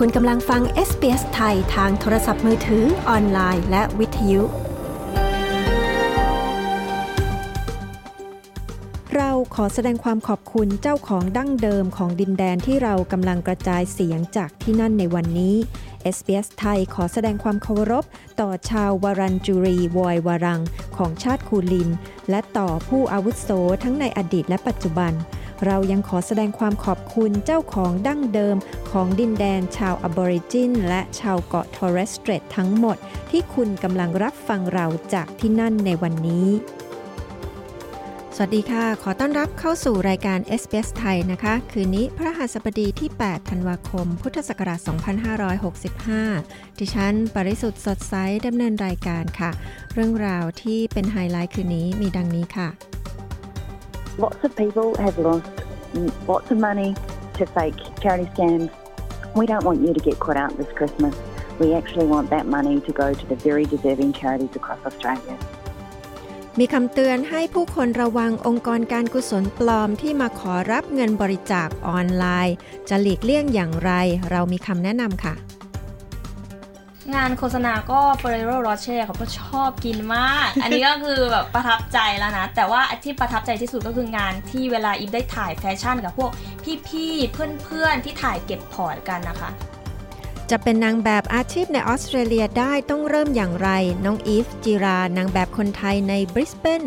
คุณกำลังฟัง SBS ไทยทางโทรศัพท์มือถือออนไลน์และวิทยุ เราขอแสดงความขอบคุณเจ้าของดั้งเดิมของดินแดนที่เรากำลังกระจายเสียงจากที่นั่นในวันนี้ SBS ไทยขอแสดงความเคารพ ต่อชาววารันจูรีวอยวารัง ของชาติคูลิน และต่อผู้อาวุโสทั้งในอดีตและปัจจุบัน เรายังขอแสดงความขอบคุณเจ้าของดั้งเดิมของดินแดนชาวอบอริจิน และชาวเกาะทอร์เรสเตรตทั้งหมด ที่คุณกำลังรับฟังเราจากที่นั่นในวันนี้สวัสดีค่ะ ขอต้อนรับเข้าสู่รายการ SBS ไทยนะคะ คืนนี้พระหัสบดีที่ 8 ธันวาคม พุทธศักราช 2565 ดิฉัน ปริสุทธ์สดใสดำเนินรายการค่ะ เรื่องราวที่เป็นไฮไลท์คืนนี้มีดังนี้ค่ะ Lots of people have lost lots of money to fake charity scams. We don't want you to get caught out this Christmas. We actually want that money to go to the very deserving charities across Australia. มีคำเตือนให้ผู้คนระวังองค์กรการกุศลปลอมที่มาขอรับเงินบริจาคออนไลน์ จะหลีกเลี่ยงอย่างไร เรามีคำแนะนำค่ะ งานโฆษณาก็ Ferrero Rocher เขาก็ชอบกินมาก อันนี้ก็คือแบบประทับใจแล้วนะ แต่ว่าที่ประทับใจที่สุดก็คืองานที่เวลาอิฟได้ถ่ายแฟชั่นกับพวกพี่ๆ เพื่อนๆ ที่ถ่ายเก็บพอร์ตกันนะคะ จะเป็นนางแบบอาชีพในออสเตรเลียได้ต้องเริ่มอย่างไร น้องอีฟจิรานางแบบคนไทยในบริสเบน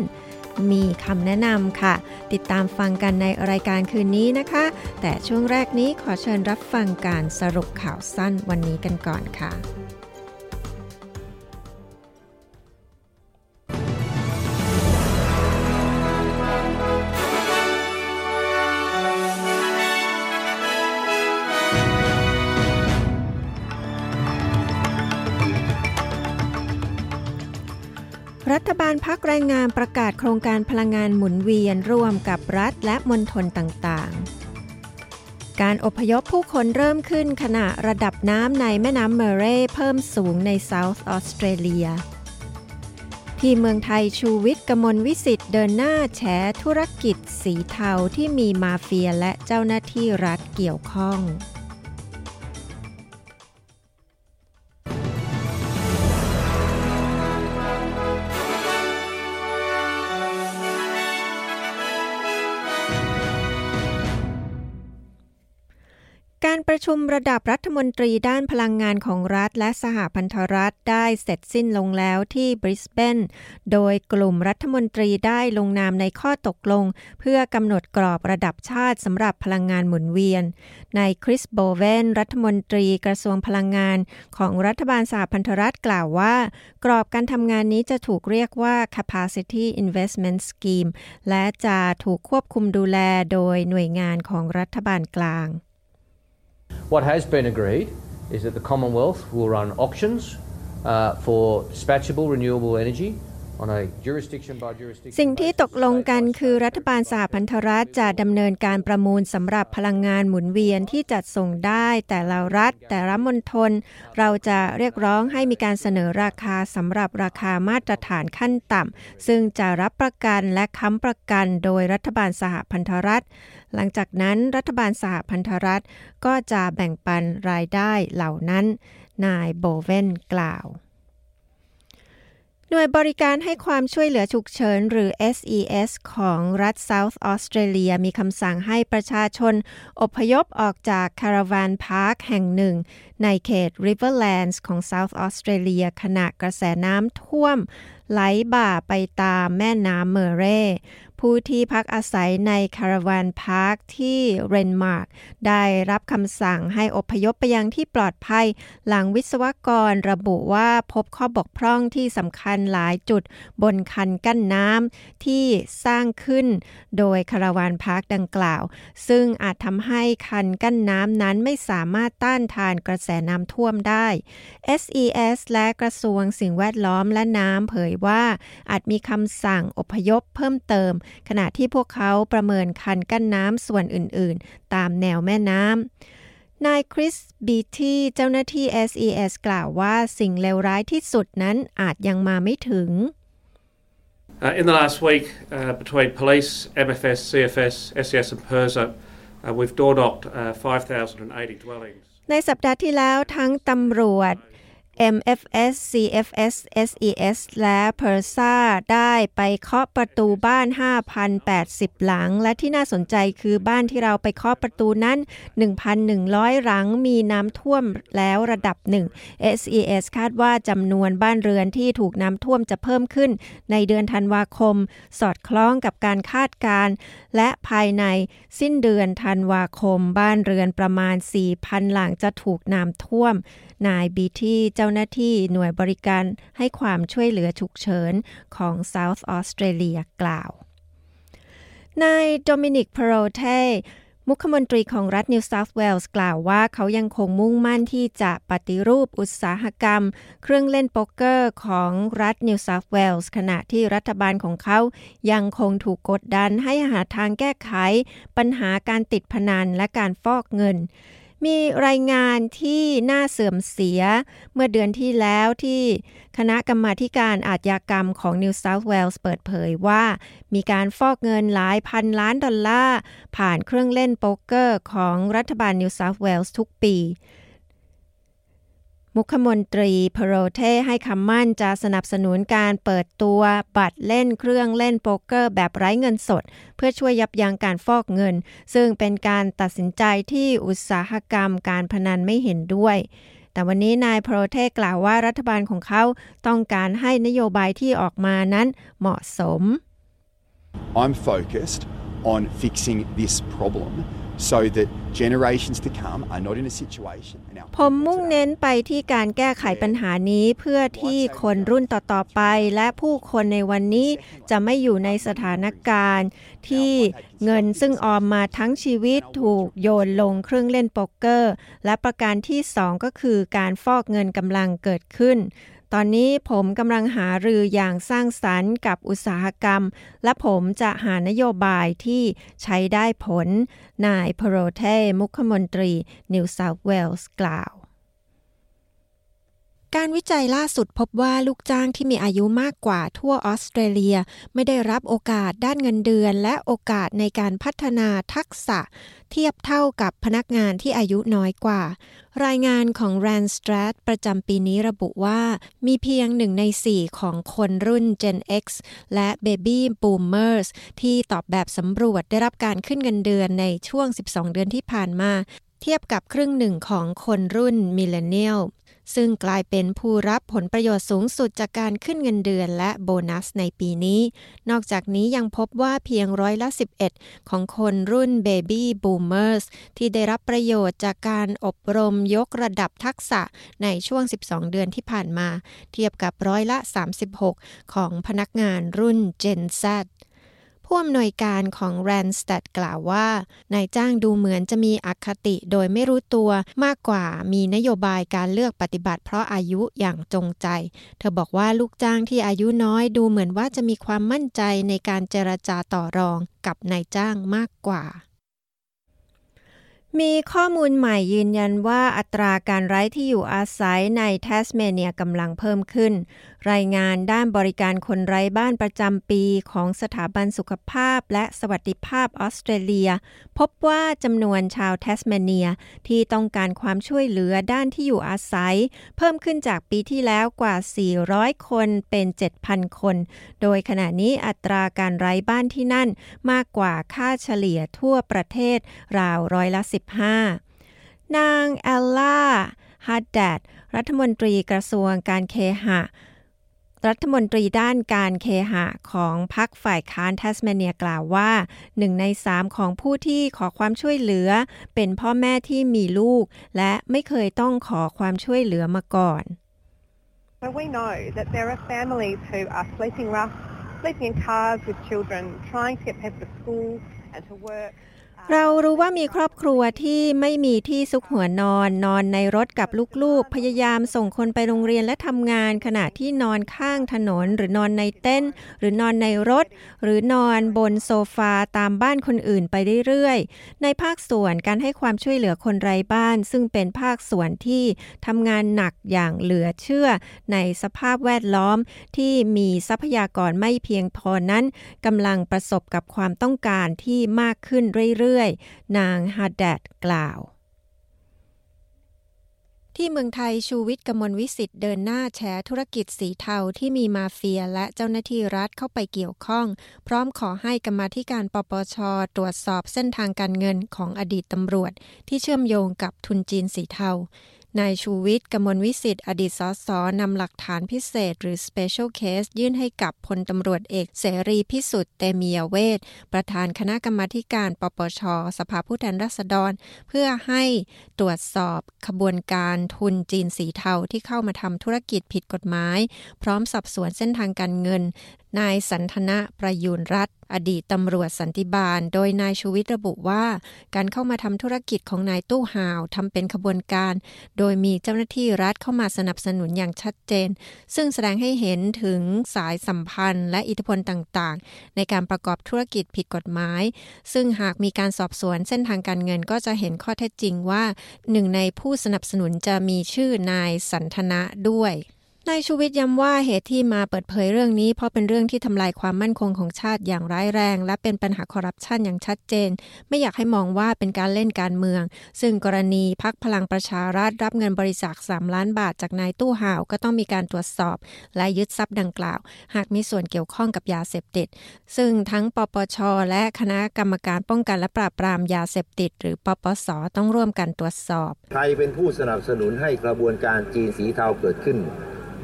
มีคำแนะนำค่ะ ติดตามฟังกันในรายการคืนนี้นะคะ แต่ช่วงแรกนี้ขอเชิญรับฟังการสรุปข่าวสั้นวันนี้กันก่อนค่ะ รัฐบาลพักแรงงานประกาศโครงการพลังงานหมุนเวียนร่วมกับรัฐและมณฑลต่างๆ การอพยพผู้คนเริ่มขึ้นขณะระดับน้ำในแม่น้ำเมเรย์เพิ่มสูงในเซาท์ออสเตรเลีย ที่เมืองไทยชูวิทย์กมลวิสิทธ์เดินหน้าแฉธุรกิจสีเทาที่มีมาเฟียและเจ้าหน้าที่รัฐเกี่ยวข้อง ชุมระดับรัฐมนตรีด้านพลังงานของรัฐและสหพันธรัฐได้เสร็จสิ้นลงแล้วที่บริสเบน โดยกลุ่มรัฐมนตรีได้ลงนามในข้อตกลง เพื่อกำหนดกรอบระดับชาติสำหรับพลังงานหมุนเวียน ในคริสโบเวนรัฐมนตรีกระทรวงพลังงานของรัฐบาลสหพันธรัฐกล่าวว่า กรอบการทำงานนี้จะถูกเรียกว่า capacity investment scheme และจะถูกควบคุมดูแลโดยหน่วยงานของรัฐบาลกลาง What has been agreed is that the Commonwealth will run auctions uh, for dispatchable renewable energy สิ่งที่ตกลงกันคือรัฐบาลสหพันธรัฐจะดำเนินการประมูลสำหรับพลังงานหมุนเวียนที่จัดส่งได้ แต่ละรัฐ แต่ละมณฑลเราจะเรียกร้องให้มีการเสนอราคาสำหรับราคามาตรฐานขั้นต่ำซึ่งจะรับประกันและค้ำประกันโดยรัฐบาลสหพันธรัฐ หลังจากนั้นรัฐบาลสหพันธรัฐก็จะแบ่งปันรายได้เหล่านั้น นายโบเวนกล่าว หน่วยบริการให้ความช่วยเหลือฉุกเฉินหรือ SES ของรัฐ South Australia มีคำสั่งให้ประชาชน อพยพออกจากคาราวานพาร์คแห่งหนึ่ง ในเขต Riverlands ของ South Australia ขณะกระแสน้ำท่วม ไหลบ่าไปตามแม่น้ำเมอร์เร่ ผู้ที่พักอาศัยใน caravan park ที่เรนมาร์กได้รับคำสั่งให้อพยพไปยังที่ปลอดภัย หลังวิศวกรระบุว่าพบข้อบกพร่องที่สำคัญหลายจุดบนคันกั้นน้ำที่สร้างขึ้น โดย caravan park ดังกล่าว ซึ่งอาจทำให้คันกั้นน้ำนั้นไม่สามารถต้านทานกระแสน้ำท่วมได้ SES และกระทรวงสิ่งแวดล้อมและน้ำเผยว่า อาจมีคำสั่งอพยพเพิ่มเติมขณะที่พวกเขาประเมินคันกั้นน้ำส่วนอื่นๆ ตามแนวแม่น้ำนายคริสบีทีเจ้าหน้าที่ SES กล่าวว่าสิ่งเลวร้ายที่สุดนั้นอาจยังมาไม่ถึง Uh, in the last week, uh, between police, MFS, CFS, SES, and PERSA, uh, we've door knocked 5,080 dwellings. ในสัปดาห์ที่แล้วทั้งตำรวจ MFS CFS SES และ PERSA ได้ไปเคาะประตูบ้าน 5,080 หลัง และที่น่าสนใจคือบ้านที่เราไปเคาะประตูนั้น 1,100 หลังมีน้ำท่วมแล้วระดับหนึ่ง SES คาดว่าจำนวนบ้านเรือนที่ถูกน้ำท่วมจะเพิ่มขึ้น ในเดือนธันวาคม สอดคล้องกับการคาดการณ์และภายในสิ้นเดือนธันวาคม บ้านเรือนประมาณ 4,000 หลังจะถูกน้ำท่วม นายบีที่เจ้าหน้าที่หน่วยบริการให้ความช่วยเหลือฉุกเฉินของ South Australia กล่าว นายโดมินิกพโรเทมุขมนตรีของรัฐนิวเซาท์เวลส์กล่าวว่าเขายังคงมุ่งมั่นที่จะปฏิรูปอุตสาหกรรม เครื่องเล่นโป๊กเกอร์ของรัฐนิวเซาท์เวลส์ขณะที่รัฐบาลของเขายังคงถูกกดดันให้หาทางแก้ไข ปัญหาการติดพนันและการฟอกเงิน มีรายงานที่น่าเสื่อมเสีย เมื่อเดือนที่แล้วที่คณะกรรมาการอาชญากรรมของ New South Wales เปิดเผยว่า มีการฟอกเงินหลายพันล้านดอลลาร์ ผ่านเครื่องเล่นโป๊กเกอร์ของรัฐบาล New South Wales ทุกปี มุขมนตรีพโรเทให้คำมั่นจะสนับสนุนการเปิดตัวบัตรเล่นเครื่องเล่นโป๊กเกอร์แบบไร้เงินสด เพื่อช่วยยับยั้งการฟอกเงิน ซึ่งเป็นการตัดสินใจที่อุตสาหกรรมการพนันไม่เห็นด้วยแต่วันนี้นายพโรเทกล่าวว่ารัฐบาลของเขาต้องการให้นโยบายที่ออกมานั้นเหมาะสม I'm focused on fixing this problem so that generations to come are not in a situation ผมมุ่งเน้นไปที่การแก้ไขปัญหานี้เพื่อที่คนรุ่นต่อๆไป และผู้คนในวันนี้จะไม่อยู่ในสถานการณ์ ที่เงินซึ่งออมมาทั้งชีวิตถูกโยนลงเครื่องเล่นโป๊กเกอร์ และประการที่สองก็คือการฟอกเงินกำลังเกิดขึ้น ตอนนี้ผมกำลังหารืออย่างสร้างสรรค์กับอุตสาหกรรม และผมจะหานโยบายที่ใช้ได้ผล นายพโรเท มุขมนตรี นิวเซาท์เวลส์กล่าว การวิจัยล่าสุดพบว่าลูกจ้างที่มีอายุมากกว่าทั่วออสเตรเลีย ไม่ได้รับโอกาสด้านเงินเดือน และโอกาสในการพัฒนาทักษะ เทียบเท่ากับพนักงานที่อายุน้อยกว่า รายงานของ Rand Strat ประจำปีนี้ระบุว่า มีเพียงหนึ่งในสี่ของคนรุ่น Gen X และ Baby Boomers ที่ตอบแบบสำรวจได้รับการขึ้นเงินเดือนในช่วง 12 เดือนที่ผ่านมา เทียบกับครึ่งหนึ่งของคนรุ่น Millennial ซึ่งกลายเป็นผู้รับผลประโยชน์สูงสุดจากการขึ้นเงินเดือนและโบนัสในปีนี้ นอกจากนี้ยังพบว่าเพียงร้อยละ 11 ของคนรุ่น Baby Boomers ที่ได้รับประโยชน์จากการอบรมยกระดับทักษะในช่วง 12 เดือนที่ผ่านมา เทียบกับร้อยละ 36 ของพนักงานรุ่น Gen Z ผู้อำนวยการของ Randstad กล่าวว่านายจ้างดูเหมือนจะมีอคติโดยไม่รู้ตัวมากกว่ามีนโยบายการเลือกปฏิบัติเพราะอายุอย่างจงใจ เธอบอกว่าลูกจ้างที่อายุน้อยดูเหมือนว่าจะมีความมั่นใจในการเจรจาต่อรองกับนายจ้างมากกว่ามีข้อมูลใหม่ยืนยันว่าอัตราการไร้ที่อยู่อาศัยในแทสเมเนียกำลังเพิ่มขึ้นรายงานด้านบริการคนไร้บ้านประจำปีของสถาบันสุขภาพและสวัสดิภาพออสเตรเลีย พบว่าจำนวนชาวแทสเมเนียที่ต้องการความช่วยเหลือด้านที่อยู่อาศัย เพิ่มขึ้นจากปีที่แล้วกว่า 400 คนเป็น 7,000 คน โดยขณะนี้อัตราการไร้บ้านที่นั่นมากกว่าค่าเฉลี่ยทั่วประเทศราวร้อยละ 15 นางแอลล่าฮัดแดดรัฐมนตรีกระทรวงการเคหะ รัฐมนตรีด้านการเคหะของพรรคฝ่ายค้านทัสเมเนียกล่าวว่าหนึ่งในสามของผู้ที่ขอความช่วยเหลือ เป็นพ่อแม่ที่มีลูก และไม่เคยต้องขอความช่วยเหลือมาก่อน So we know that there are families who are sleeping rough, sleeping in cars with children, trying to get people to school and to work. เรารู้ว่ามีครอบครัวที่ไม่มีที่ซุกหัวนอนนอนในรถกับลูกๆ พยายามส่งคนไปโรงเรียนและทำงาน ขณะที่นอนข้างถนนหรือนอนในเต้น หรือนอนในรถ หรือนอนบนโซฟาตามบ้านคนอื่นไปเรื่อยๆ ในภาคส่วนการให้ความช่วยเหลือคนไร้บ้าน ซึ่งเป็นภาคส่วนที่ทำงานหนักอย่างเหลือเชื่อ ในสภาพแวดล้อมที่มีทรัพยากรไม่เพียงพอนั้นกำลังประสบกับความต้องการที่มากขึ้นเรื่อยๆนางฮาดแดดกล่าว ที่เมืองไทยชูวิทย์กมลวิสิทธ์เดินหน้าแฉธุรกิจสีเทาที่มีมาเฟียและเจ้าหน้าที่รัฐเข้าไปเกี่ยวข้อง พร้อมขอให้กรรมาธิการปปช ตรวจสอบเส้นทางการเงินของอดีตตำรวจ ที่เชื่อมโยงกับทุนจีนสีเทา นายชูวิทย์กมลวิสิทธิ์อดีตสสนำหลักฐานพิเศษ หรือ Special Case ยื่นให้กับพลตำรวจเอกเสรีพิสุทธิ์เตมียเวทประธานคณะกรรมาการ ปปช สภาผู้แทนราษฎร เพื่อให้ตรวจสอบขบวนการทุนจีนสีเทาที่เข้ามาทำธุรกิจผิดกฎหมาย พร้อมสอบสวนเส้นทางการเงินนายสันทนะประยูนรัฐ อดีตตำรวจสันติบาล โดยนายชูวิทย์ระบุว่า การเข้ามาทำธุรกิจของนายตู้ห่าวทำเป็นขบวนการ โดยมีเจ้าหน้าที่รัฐเข้ามาสนับสนุนอย่างชัดเจน ซึ่งแสดงให้เห็นถึงสายสัมพันธ์ และอิทธิพลต่างๆ ในการประกอบธุรกิจผิดกฎหมาย ซึ่งหากมีการสอบสวนเส้นทางการเงินก็จะเห็นข้อเท็จจริงว่าหนึ่งในผู้สนับสนุนจะมีชื่อนายสันทนะด้วย นายชูวิทย์ย้ำว่าเหตุที่มาเปิดเผยเรื่องนี้ เพราะเป็นเรื่องที่ทำลายความมั่นคงของชาติอย่างร้ายแรง และเป็นปัญหาคอร์รัปชันอย่างชัดเจน ไม่อยากให้มองว่าเป็นการเล่นการเมือง ซึ่งกรณีพักพลังประชารัฐรับเงินบริจาค3 ล้านบาทจากนายตู้ห่าวก็ต้องมีการตรวจสอบ และยึดทรัพย์ดังกล่าว หากมีส่วนเกี่ยวข้องกับยาเสพติด ซึ่งทั้งปปช และคณะกรรมการป้องกันและปราบปรามยาเสพติด หรือปปสต้องร่วมกันตรวจสอบใครเป็นผู้สนับสนุนให้กระบวนการจีนสีเทาเกิดขึ้น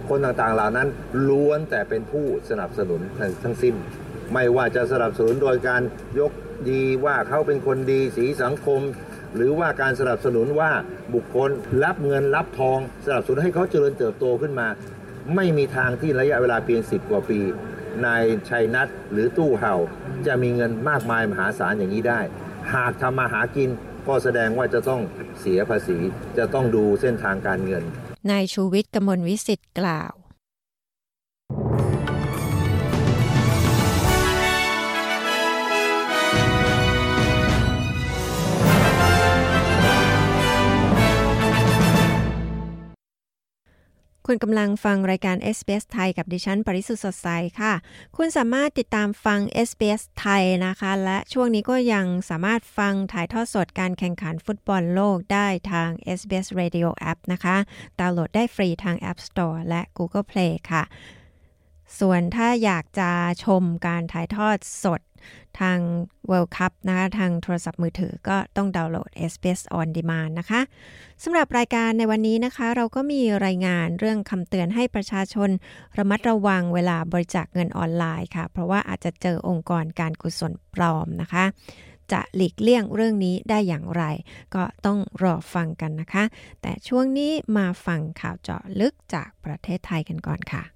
คนต่างๆเหล่านั้นล้วนแต่เป็นผู้สนับสนุนทั้งสิ้น ไม่ว่าจะสนับสนุนโดยการยกดีว่าเขาเป็นคนดีสีสังคม หรือว่าการสนับสนุนว่าบุคคลรับเงินรับทอง สนับสนุนให้เขาเจริญเติบโตขึ้นมา ไม่มีทางที่ระยะเวลาเพียงสิบกว่าปีนายชัยนัทหรือตู้เห่าจะมีเงินมากมายมหาศาลอย่างนี้ได้ หากทำมาหากินก็แสดงว่าจะต้องเสียภาษี จะต้องดูเส้นทางการเงิน นายชูวิทย์กมลวิสิทธ์กล่าว คุณกำลังฟังรายการ SBS ไทยกับดิฉัน ปริสุทธ์สดใสค่ะ คุณสามารถติดตามฟัง SBS ไทยนะคะ และช่วงนี้ก็ยังสามารถฟังถ่ายทอดสดการแข่งขันฟุตบอลโลกได้ทาง SBS Radio App นะคะ ดาวน์โหลดได้ฟรีทาง App Store และ Google Play ค่ะ ส่วนถ้าอยากจะชมการถ่ายทอดสด ทาง World Cup นะคะทางโทรศัพท์มือถือก็ต้องดาวน์โหลด SBS On Demand นะคะสำหรับรายการในวันนี้นะคะ เราก็มีรายงานเรื่องคำเตือนให้ประชาชน ระมัดระวังเวลาบริจาคเงินออนไลน์ค่ะ เพราะว่าอาจจะเจอองค์กรการกุศลปลอมนะคะ จะหลีกเลี่ยงเรื่องนี้ได้อย่างไร ก็ต้องรอฟังกันนะคะ แต่ช่วงนี้มาฟังข่าวเจาะลึกจากประเทศไทยกันก่อนค่ะ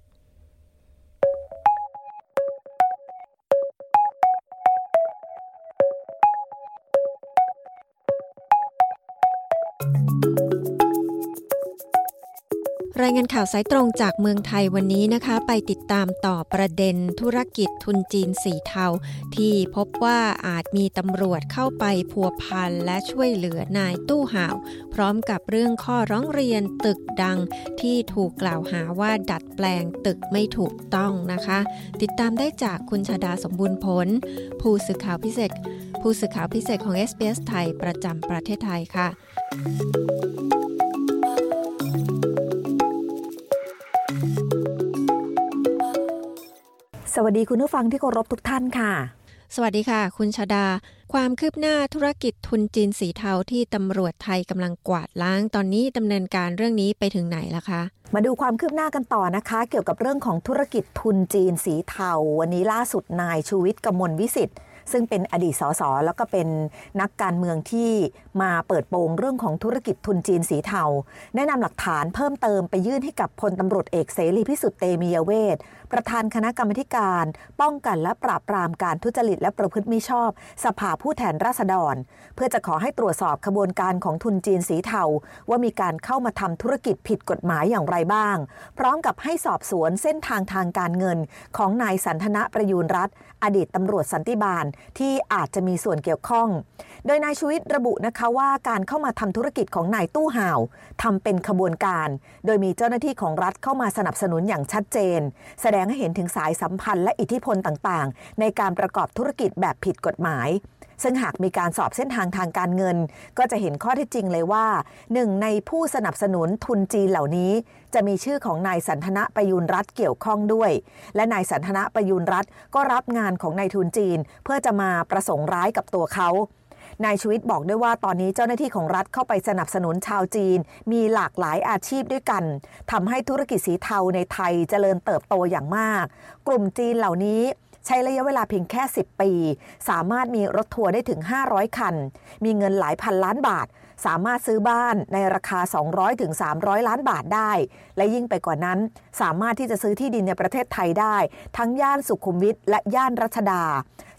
รายงานข่าวสายตรงจากเมืองไทยวันนี้นะคะ ไปติดตามต่อประเด็นธุรกิจทุนจีนสีเทา ที่พบว่าอาจมีตำรวจเข้าไปพัวพันและช่วยเหลือนายตู้ห่าว พร้อมกับเรื่องข้อร้องเรียนตึกดัง ที่ถูกกล่าวหาว่าดัดแปลงตึกไม่ถูกต้องนะคะ ติดตามได้จากคุณชาดาสมบูรณ์ผล ผู้สื่อข่าวพิเศษ ผู้สื่อข่าวพิเศษของ SBS ไทยประจำประเทศไทยค่ะ สวัสดีคุณผู้ฟังที่เคารพทุกท่านค่ะ สวัสดีค่ะ คุณชาดา ความคืบหน้าธุรกิจทุนจีนสีเทาที่ตำรวจไทยกำลังกวาดล้างตอนนี้ดำเนินการเรื่องนี้ไปถึงไหนแล้วคะมาดูความคืบหน้ากันต่อนะคะ เกี่ยวกับเรื่องของธุรกิจทุนจีนสีเทา วันนี้ล่าสุดนายชูวิทย์กมลวิสิทธิ์ ซึ่งเป็นอดีตสสแล้วก็เป็นนักการเมืองที่มาเปิดโปงเรื่องของธุรกิจทุนจีนสีเทา แนะนำหลักฐานเพิ่มเติมไปยื่นให้กับพลตำรวจเอกเสรีพิสุทธิ์เตมียเวทประธานคณะกรรมการ ป้องกันและปราบปรามการทุจริตและประพฤติมิชอบ สภาผู้แทนราษฎร เพื่อจะขอให้ตรวจสอบขบวนการของทุนจีนสีเทา ว่ามีการเข้ามาทำธุรกิจผิดกฎหมายอย่างไรบ้าง พร้อมกับให้สอบสวนเส้นทางทางการเงินของนายสันทนะประยูรรัตน์ อดีตตำรวจสันติบาลที่อาจจะมีส่วนเกี่ยวข้อง โดยนายชูวิทย์ระบุนะคะว่าการเข้ามาทำธุรกิจของนายตู้ห่าวทำเป็นขบวนการ โดยมีเจ้าหน้าที่ของรัฐเข้ามาสนับสนุนอย่างชัดเจน แสดงให้เห็นถึงสายสัมพันธ์และอิทธิพลต่างๆ ในการประกอบธุรกิจแบบผิดกฎหมายซึ่งหากมีการสอบเส้นทางทางการเงิน ก็จะเห็นข้อเท็จจริงเลยว่าหนึ่งในผู้สนับสนุนทุนจีนเหล่านี้ จะมีชื่อของนายสันทนะประยูรรัตเกี่ยวข้องด้วย และนายสันทนะประยูรรัตก็รับงานของนายทุนจีน เพื่อจะมาประสงค์ร้ายกับตัวเขานายชีวิตบอกด้วยว่าตอนนี้เจ้าหน้าที่ของรัฐเข้าไปสนับสนุนชาวจีน มีหลากหลายอาชีพด้วยกันทำให้ธุรกิจสีเทาในไทยเจริญเติบโตอย่างมาก กลุ่มจีนเหล่านี้ใช้ระยะเวลาเพียงแค่ 10 ปี สามารถมีรถทัวร์ได้ถึง 500 คัน มีเงินหลายพันล้านบาท สามารถซื้อบ้านในราคา200ถึง300 ล้านบาทได้ และยิ่งไปกว่านั้น สามารถที่จะซื้อที่ดินในประเทศไทยได้ ทั้งย่านสุขุมวิทและย่านรัชดา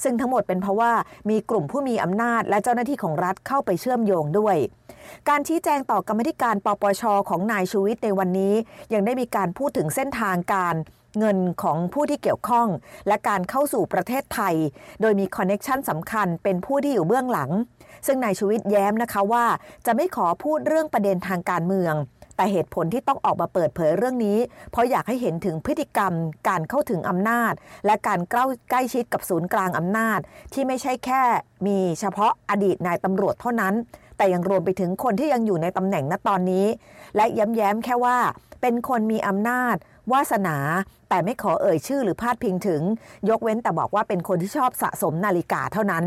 ซึ่งทั้งหมดเป็นเพราะว่ามีกลุ่มผู้มีอำนาจและเจ้าหน้าที่ของรัฐเข้าไปเชื่อมโยงด้วย การชี้แจงต่อกรรมาธิการปปชของนายชูวิทย์ในวันนี้ ยังได้มีการพูดถึงเส้นทางการ เงินของผู้ที่เกี่ยวข้อง และการเข้าสู่ประเทศไทย โดยมี connection สำคัญเป็นผู้ที่อยู่เบื้องหลัง ซึ่งนายชูวิทย์แย้มนะคะว่า จะไม่ขอพูดเรื่องประเด็นทางการเมือง แต่เหตุผลที่ต้องออกมาเปิดเผยเรื่องนี้ เพราะอยากให้เห็นถึงพฤติกรรม การเข้าถึงอำนาจ และการใกล้ใกล้ชิดกับศูนย์กลางอำนาจ ที่ไม่ใช่แค่ มีเฉพาะอดีตนายตำรวจเท่านั้น แต่ยังรวมไปถึงคนที่ยังอยู่ในตำแหน่งณตอนนี้ และย้ำๆแค่ว่าเป็นคนมีอำนาจ วาสนา แต่ไม่ขอเอ่ยชื่อหรือพาดพิงถึง ยกเว้นแต่บอกว่าเป็นคนที่ชอบสะสมนาฬิกาเท่านั้น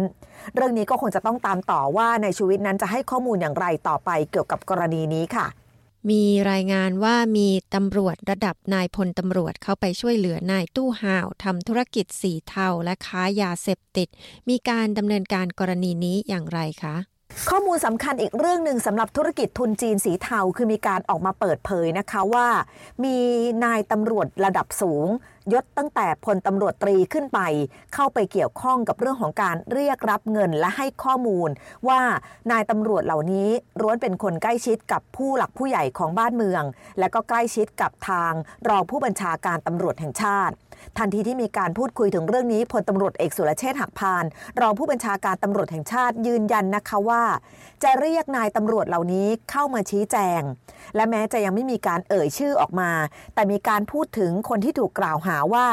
เรื่องนี้ก็คงจะต้องตามต่อว่าในชีวิตนั้นจะให้ข้อมูลอย่างไรต่อไปเกี่ยวกับกรณีนี้ค่ะ มีรายงานว่ามีตำรวจระดับนายพลตำรวจเข้าไปช่วยเหลือนายตู้ห่าวทำธุรกิจสีเทาและค้ายาเสพติด มีการดำเนินการกรณีนี้อย่างไรคะ ข้อมูลสำคัญอีกเรื่องหนึ่งสำหรับธุรกิจทุนจีนสีเทาคือมีการออกมาเปิดเผยนะคะว่า มีนายตำรวจระดับสูง ยศตั้งแต่พลตำรวจตรีขึ้นไป เข้าไปเกี่ยวข้องกับเรื่องของการเรียกรับเงินและให้ข้อมูล ว่านายตำรวจเหล่านี้ร้วนเป็นคนใกล้ชิดกับผู้หลักผู้ใหญ่ของบ้านเมือง และก็ใกล้ชิดกับทางรองผู้บัญชาการตำรวจแห่งชาติ ทันทีที่มีการพูดคุยถึงเรื่องนี้พลตำรวจเอกสุรเชษฐ์หักพาน รองผู้บัญชาการตำรวจแห่งชาติยืนยันนะคะว่า จะเรียกนายตำรวจเหล่านี้เข้ามาชี้แจง และแม้จะยังไม่มีการเอ่ยชื่อออกมา แต่มีการพูดถึงคนที่ถูกกล่าวหาว่า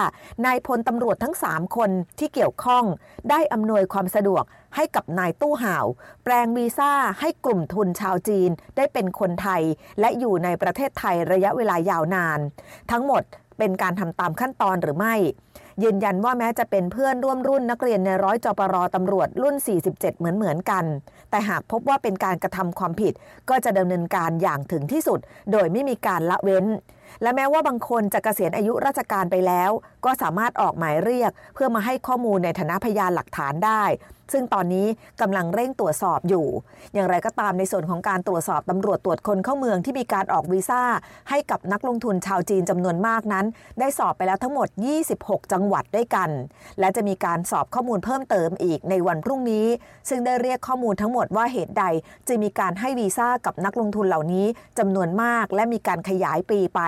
นายพลตำรวจทั้ง 3 คนที่เกี่ยวข้อง ได้อำนวยความสะดวกให้กับนายตู้ห่าว แปลงวีซ่าให้กลุ่มทุนชาวจีนได้เป็นคนไทย และอยู่ในประเทศไทยระยะเวลายาวนาน ทั้งหมด เป็นการทำตามขั้นตอนหรือไม่ ยืนยันว่าแม้จะเป็นเพื่อนร่วมรุ่นนักเรียนในร้อยจปรตำรวจรุ่น 47 เหมือนเหมือนกัน แต่หากพบว่าเป็นการกระทำความผิด ก็จะดำเนินการอย่างถึงที่สุด โดยไม่มีการละเว้น และแม้ว่าบางคนจะเกษียณอายุราชการไปแล้วก็สามารถออกหมายเรียก เพื่อมาให้ข้อมูลในฐานะพยานหลักฐานได้ ซึ่งตอนนี้กำลังเร่งตรวจสอบอยู่ อย่างไรก็ตามในส่วนของการตรวจสอบตำรวจตรวจคนเข้าเมืองที่มีการออกวีซ่า ให้กับนักลงทุนชาวจีนจำนวนมากนั้น ได้สอบไปแล้วทั้งหมด 26 จังหวัดด้วยกัน และจะมีการสอบข้อมูลเพิ่มเติมอีกในวันพรุ่งนี้ ซึ่งได้เรียกข้อมูลทั้งหมดว่าเหตุใดจึงมีการให้วีซ่ากับนักลงทุนเหล่านี้จำนวนมาก และมีการขยายปีไป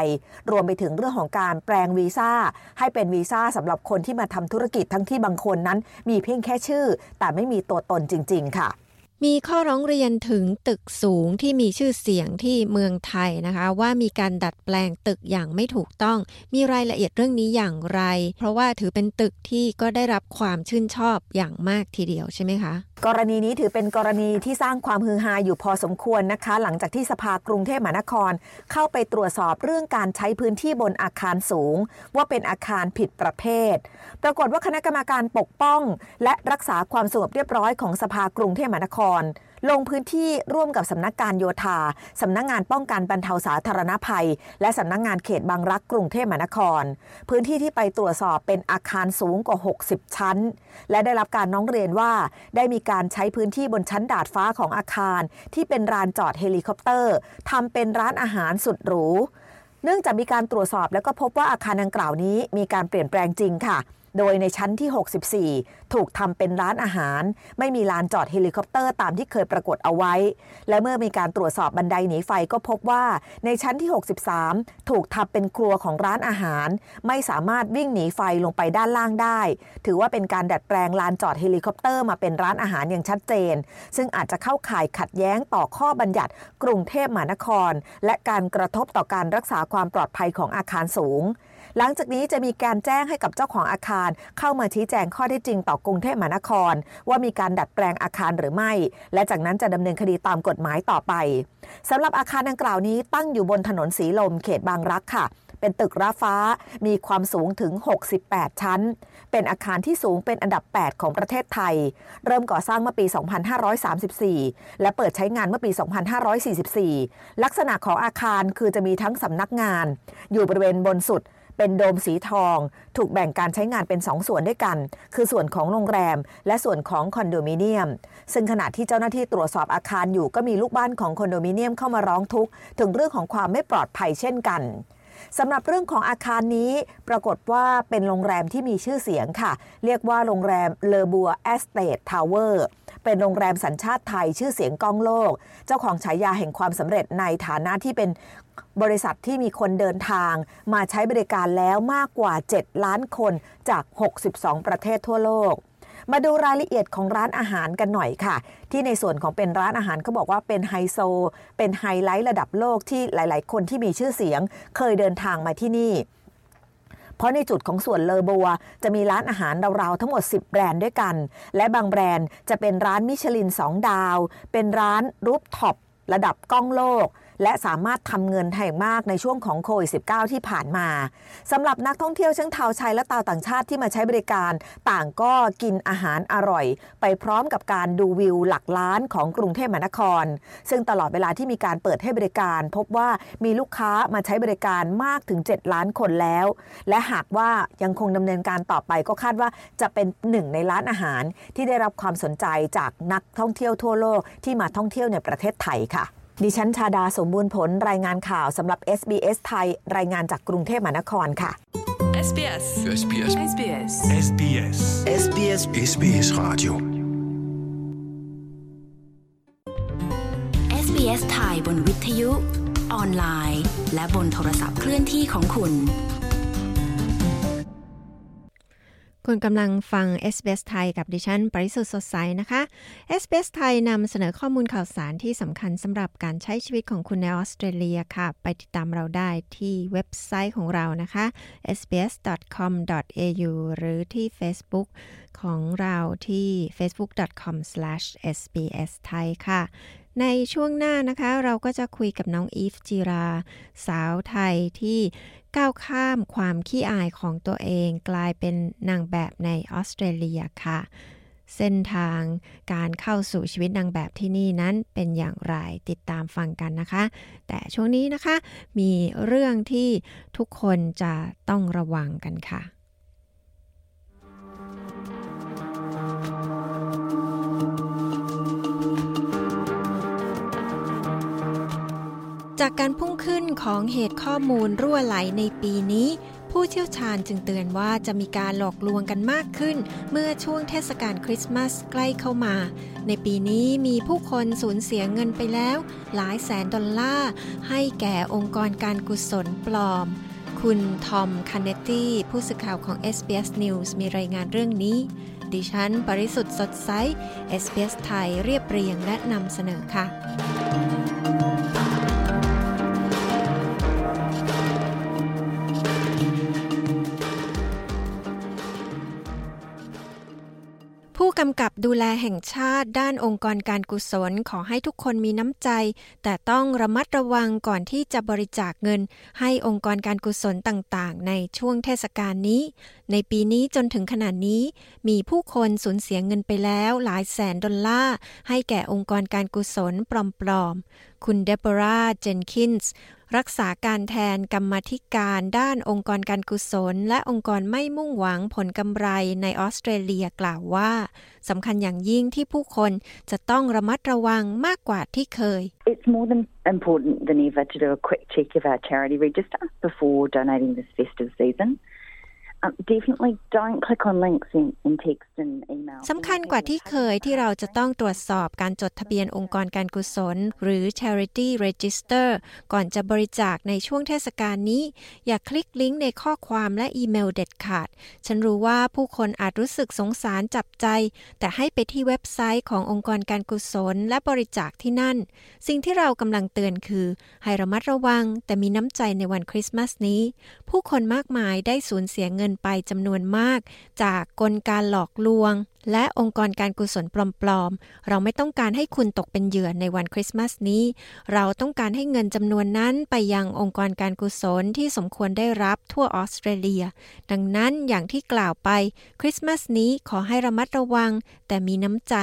รวมไปถึงเรื่องของการแปลงวีซ่าให้เป็น็นวีซ่าสำหรับคนที่มาทำธุรกิจทั้งที่บางคนนั้น มีเพียงแค่ชื่อ แต่ไม่มีตัวตนจริง ๆ ค่ะ มีข้อร้องเรียนถึงตึกสูงที่มีชื่อเสียงที่เมืองไทยนะคะ ว่ามีการดัดแปลงตึกอย่างไม่ถูกต้อง มีรายละเอียดเรื่องนี้อย่างไร เพราะว่าถือเป็นตึกที่ก็ได้รับความชื่นชอบอย่างมากทีเดียวใช่ไหมคะ กรณีนี้ถือเป็นกรณีที่สร้างความฮือฮาอยู่พอสมควรนะคะ หลังจากที่สภากรุงเทพมหานคร เข้าไปตรวจสอบเรื่องการใช้พื้นที่บนอาคารสูง ว่าเป็นอาคารผิดประเภท ปรากฏว่าคณะกรรมการปกป้อง และรักษาความสงบเรียบร้อยของสภากรุงเทพมหานครลงพื้นที่ร่วมกับสำนักการโยธา สำนักงานป้องกันบรรเทาสาธารณภัย และสำนักงานเขตบางรักกรุงเทพมหานคร พื้นที่ที่ไปตรวจสอบเป็นอาคารสูงกว่า 60 ชั้น และได้รับการร้องเรียนว่า ได้มีการใช้พื้นที่บนชั้นดาดฟ้าของอาคาร ที่เป็นลานจอดเฮลิคอปเตอร์ทำเป็นร้านอาหารสุดหรูเนื่องจากมีการตรวจสอบแล้วก็พบว่าอาคารดังกล่าวนี้มีการเปลี่ยนแปลงจริงค่ะ โดยในชั้นที่ 64 ถูกทำเป็นร้านอาหาร ไม่มีลานจอดเฮลิคอปเตอร์ตามที่เคยปรากฏเอาไว้ และเมื่อมีการตรวจสอบบันไดหนีไฟก็พบว่าในชั้นที่ 63 ถูกทำเป็นครัวของร้านอาหาร ไม่สามารถวิ่งหนีไฟลงไปด้านล่างได้ ถือว่าเป็นการดัดแปลงลานจอดเฮลิคอปเตอร์มาเป็นร้านอาหารอย่างชัดเจน ซึ่งอาจจะเข้าข่ายขัดแย้งต่อข้อบัญญัติกรุงเทพมหานคร และการกระทบต่อการรักษาความปลอดภัยของอาคารสูง หลังจากนี้จะมีการแจ้งให้กับเจ้าของอาคาร เข้ามาชี้แจงข้อเท็จจริงต่อกรุงเทพมหานคร ว่ามีการดัดแปลงอาคารหรือไม่ และจากนั้นจะดำเนินคดีตามกฎหมายต่อไปสำหรับอาคารดังกล่าวนี้ตั้งอยู่บนถนนสีลมเขตบางรักค่ะเป็นตึกราฟ้า มีความสูงถึง 68 ชั้น เป็นอาคารที่สูงเป็นอันดับ 8 ของประเทศไทย เริ่มก่อสร้างเมื่อปี 2534 และเปิดใช้งานเมื่อปี 2544 ลักษณะของอาคารคือจะมีทั้งสำนักงาน อยู่บริเวณบนสุด เป็นโดมสีทอง ถูกแบ่งการใช้งานเป็น 2 ส่วนด้วยกัน คือส่วนของโรงแรม และส่วนของคอนโดมิเนียม ซึ่งขณะที่เจ้าหน้าที่ตรวจสอบอาคารอยู่ก็มีลูกบ้านของคอนโดมิเนียมเข้ามาร้องทุกข์ถึงเรื่องของความไม่ปลอดภัยเช่นกันสำหรับเรื่องของอาคารนี้ปรากฏว่าเป็นโรงแรมที่มีชื่อเสียงค่ะ เรียกว่าโรงแรม lebua at State Tower เป็นโรงแรมสัญชาติไทยชื่อเสียงก้องโลก เจ้าของฉายาแห่งความสำเร็จในฐานะที่เป็นบริษัทที่มีคนเดินทางมาใช้บริการแล้วมากกว่า 7 ล้านคนจาก 62 ประเทศทั่วโลก มาดูรายละเอียดของร้านอาหารกันหน่อยค่ะ ที่ในส่วนของเป็นร้านอาหารเขาบอกว่าเป็นไฮโซ เป็นไฮไลท์ระดับโลกที่หลาย ๆ คนที่มีชื่อเสียงเคยเดินทางมาที่นี่เพราะในจุดของส่วนเลอบัว จะมีร้านอาหารราวๆทั้งหมด 10 แบรนด์ด้วยกัน และบางแบรนด์จะเป็นร้านมิชลิน 2 ดาว เป็นร้าน rooftop ระดับก้องโลก และสามารถทำเงินให้มากในช่วงของโควิด -19 ที่ผ่านมาสำหรับนักท่องเที่ยวทั้งชาวไทยและชาวต่างชาติที่มาใช้บริการ ต่างก็กินอาหารอร่อย ไปพร้อมกับการดูวิวหลักล้านของกรุงเทพมหานคร ซึ่งตลอดเวลาที่มีการเปิดให้บริการ พบว่ามีลูกค้ามาใช้บริการมากถึง 7 ล้านคนแล้ว และหากว่ายังคงดำเนินการต่อไปก็คาดว่าจะเป็นหนึ่งในร้านอาหารที่ได้รับความสนใจจากนักท่องเที่ยวทั่วโลกที่มาท่องเที่ยวในประเทศไทยค่ะ ดิฉันชาดาสมบูรณ์ผลรายงานข่าวสำหรับ SBS ไทย รายงานจากกรุงเทพมหานครค่ะ SBS SBS SBS SBS SBS SBS Radio SBS ไทยบนวิทยุ ออนไลน์ และบนโทรศัพท์เคลื่อนที่ของคุณ คุณกำลังฟัง s อ s ไทยกับดิฉัน ปริสุทธ์สดใสนะคะ s อ s ไทยนำเสนอข้อมูลข่าวสารที่สำคัญสำหรับการใช้ชีวิตของคุณในออสเตรเลียค่ะ ไปติดตามเราได้ที่เว็บไซต์ของเรานะคะ sbs.com.au หรือที่ Facebook ของเราที่ facebook.com/sbs ไทยค่ะ ในช่วงหน้านะคะ เราก็จะคุยกับน้องอีฟจีรา สาวไทยที่ก้าวข้ามความขี้อายของตัวเอง กลายเป็นนางแบบในออสเตรเลียค่ะ เส้นทางการเข้าสู่ชีวิตนางแบบที่นี่นั้นเป็นอย่างไรติดตามฟังกันนะคะ แต่ช่วงนี้นะคะมีเรื่องที่ทุกคนจะต้องระวังกันค่ะ จากการพุ่งขึ้นของเหตุข้อมูลรั่วไหลในปีนี้ ผู้เชี่ยวชาญจึงเตือนว่าจะมีการหลอกลวงกันมากขึ้น เมื่อช่วงเทศกาลคริสต์มาสใกล้เข้ามา ในปีนี้มีผู้คนสูญเสียเงินไปแล้ว หลายแสนดอลลาร์ ให้แก่องค์กรการกุศลปลอม คุณทอมคานเนตตี้ผู้สื่อข่าวของ SBS News มีรายงานเรื่องนี้ ดิฉัน ปริสุทธ์สดใส SBS ไทยเรียบเรียงและนำเสนอค่ะ กำกับดูแลแห่งชาติด้านองค์กรการกุศล ขอให้ทุกคนมีน้ำใจ แต่ต้องระมัดระวังก่อนที่จะบริจาคเงิน ให้องค์กรการกุศลต่างๆ ในช่วงเทศกาลนี้ ในปีนี้จนถึงขนาดนี้ มีผู้คนสูญเสียเงินไปแล้วหลายแสนดอลลาร์ให้แก่องค์กรการกุศลปลอมๆ คุณเดโบราเจนคินส์ รักษาการแทนกรรมธิการด้านองค์กรการกุศล และองค์กรไม่มุ่งหวังผลกำไรในออสเตรเลียกล่าวว่าสำคัญอย่างยิ่งที่ผู้คนจะต้องระมัดระวังมากกว่าที่เคย It's more than important than ever to do a quick check of our charity register before donating this festive season. สำคัญกว่าที่เคยที่เราจะต้องตรวจสอบการจดทะเบียนองค์กรการกุศล หรือ Charity Register ก่อนจะบริจาคในช่วงเทศกาลนี้ อย่าคลิกลิงก์ในข้อความและอีเมลเด็ดขาด ฉันรู้ว่าผู้คนอาจรู้สึกสงสารจับใจ แต่ให้ไปที่เว็บไซต์ขององค์กรการกุศล และบริจาคที่นั่น สิ่งที่เรากำลังเตือนคือ ให้ระมัดระวัง แต่มีน้ำใจในวันคริสต์มาสนี้ ผู้คนมากมายได้สูญเสียเงินนไปจำนวนมาก จากกลการหลอกลวง และองค์กรการกุศลปลอมๆ เราไม่ต้องการให้คุณตกเป็นเหยื่อในวันคริสต์มาสนี้ เราต้องการให้เงินจำนวนนั้นไปยังองค์กรการกุศลที่สมควรได้รับทั่วออสเตรเลีย ดังนั้นอย่างที่กล่าวไปคริสต์มาสนี้ขอให้ระมัดระวัง แต่มีน้ำใจ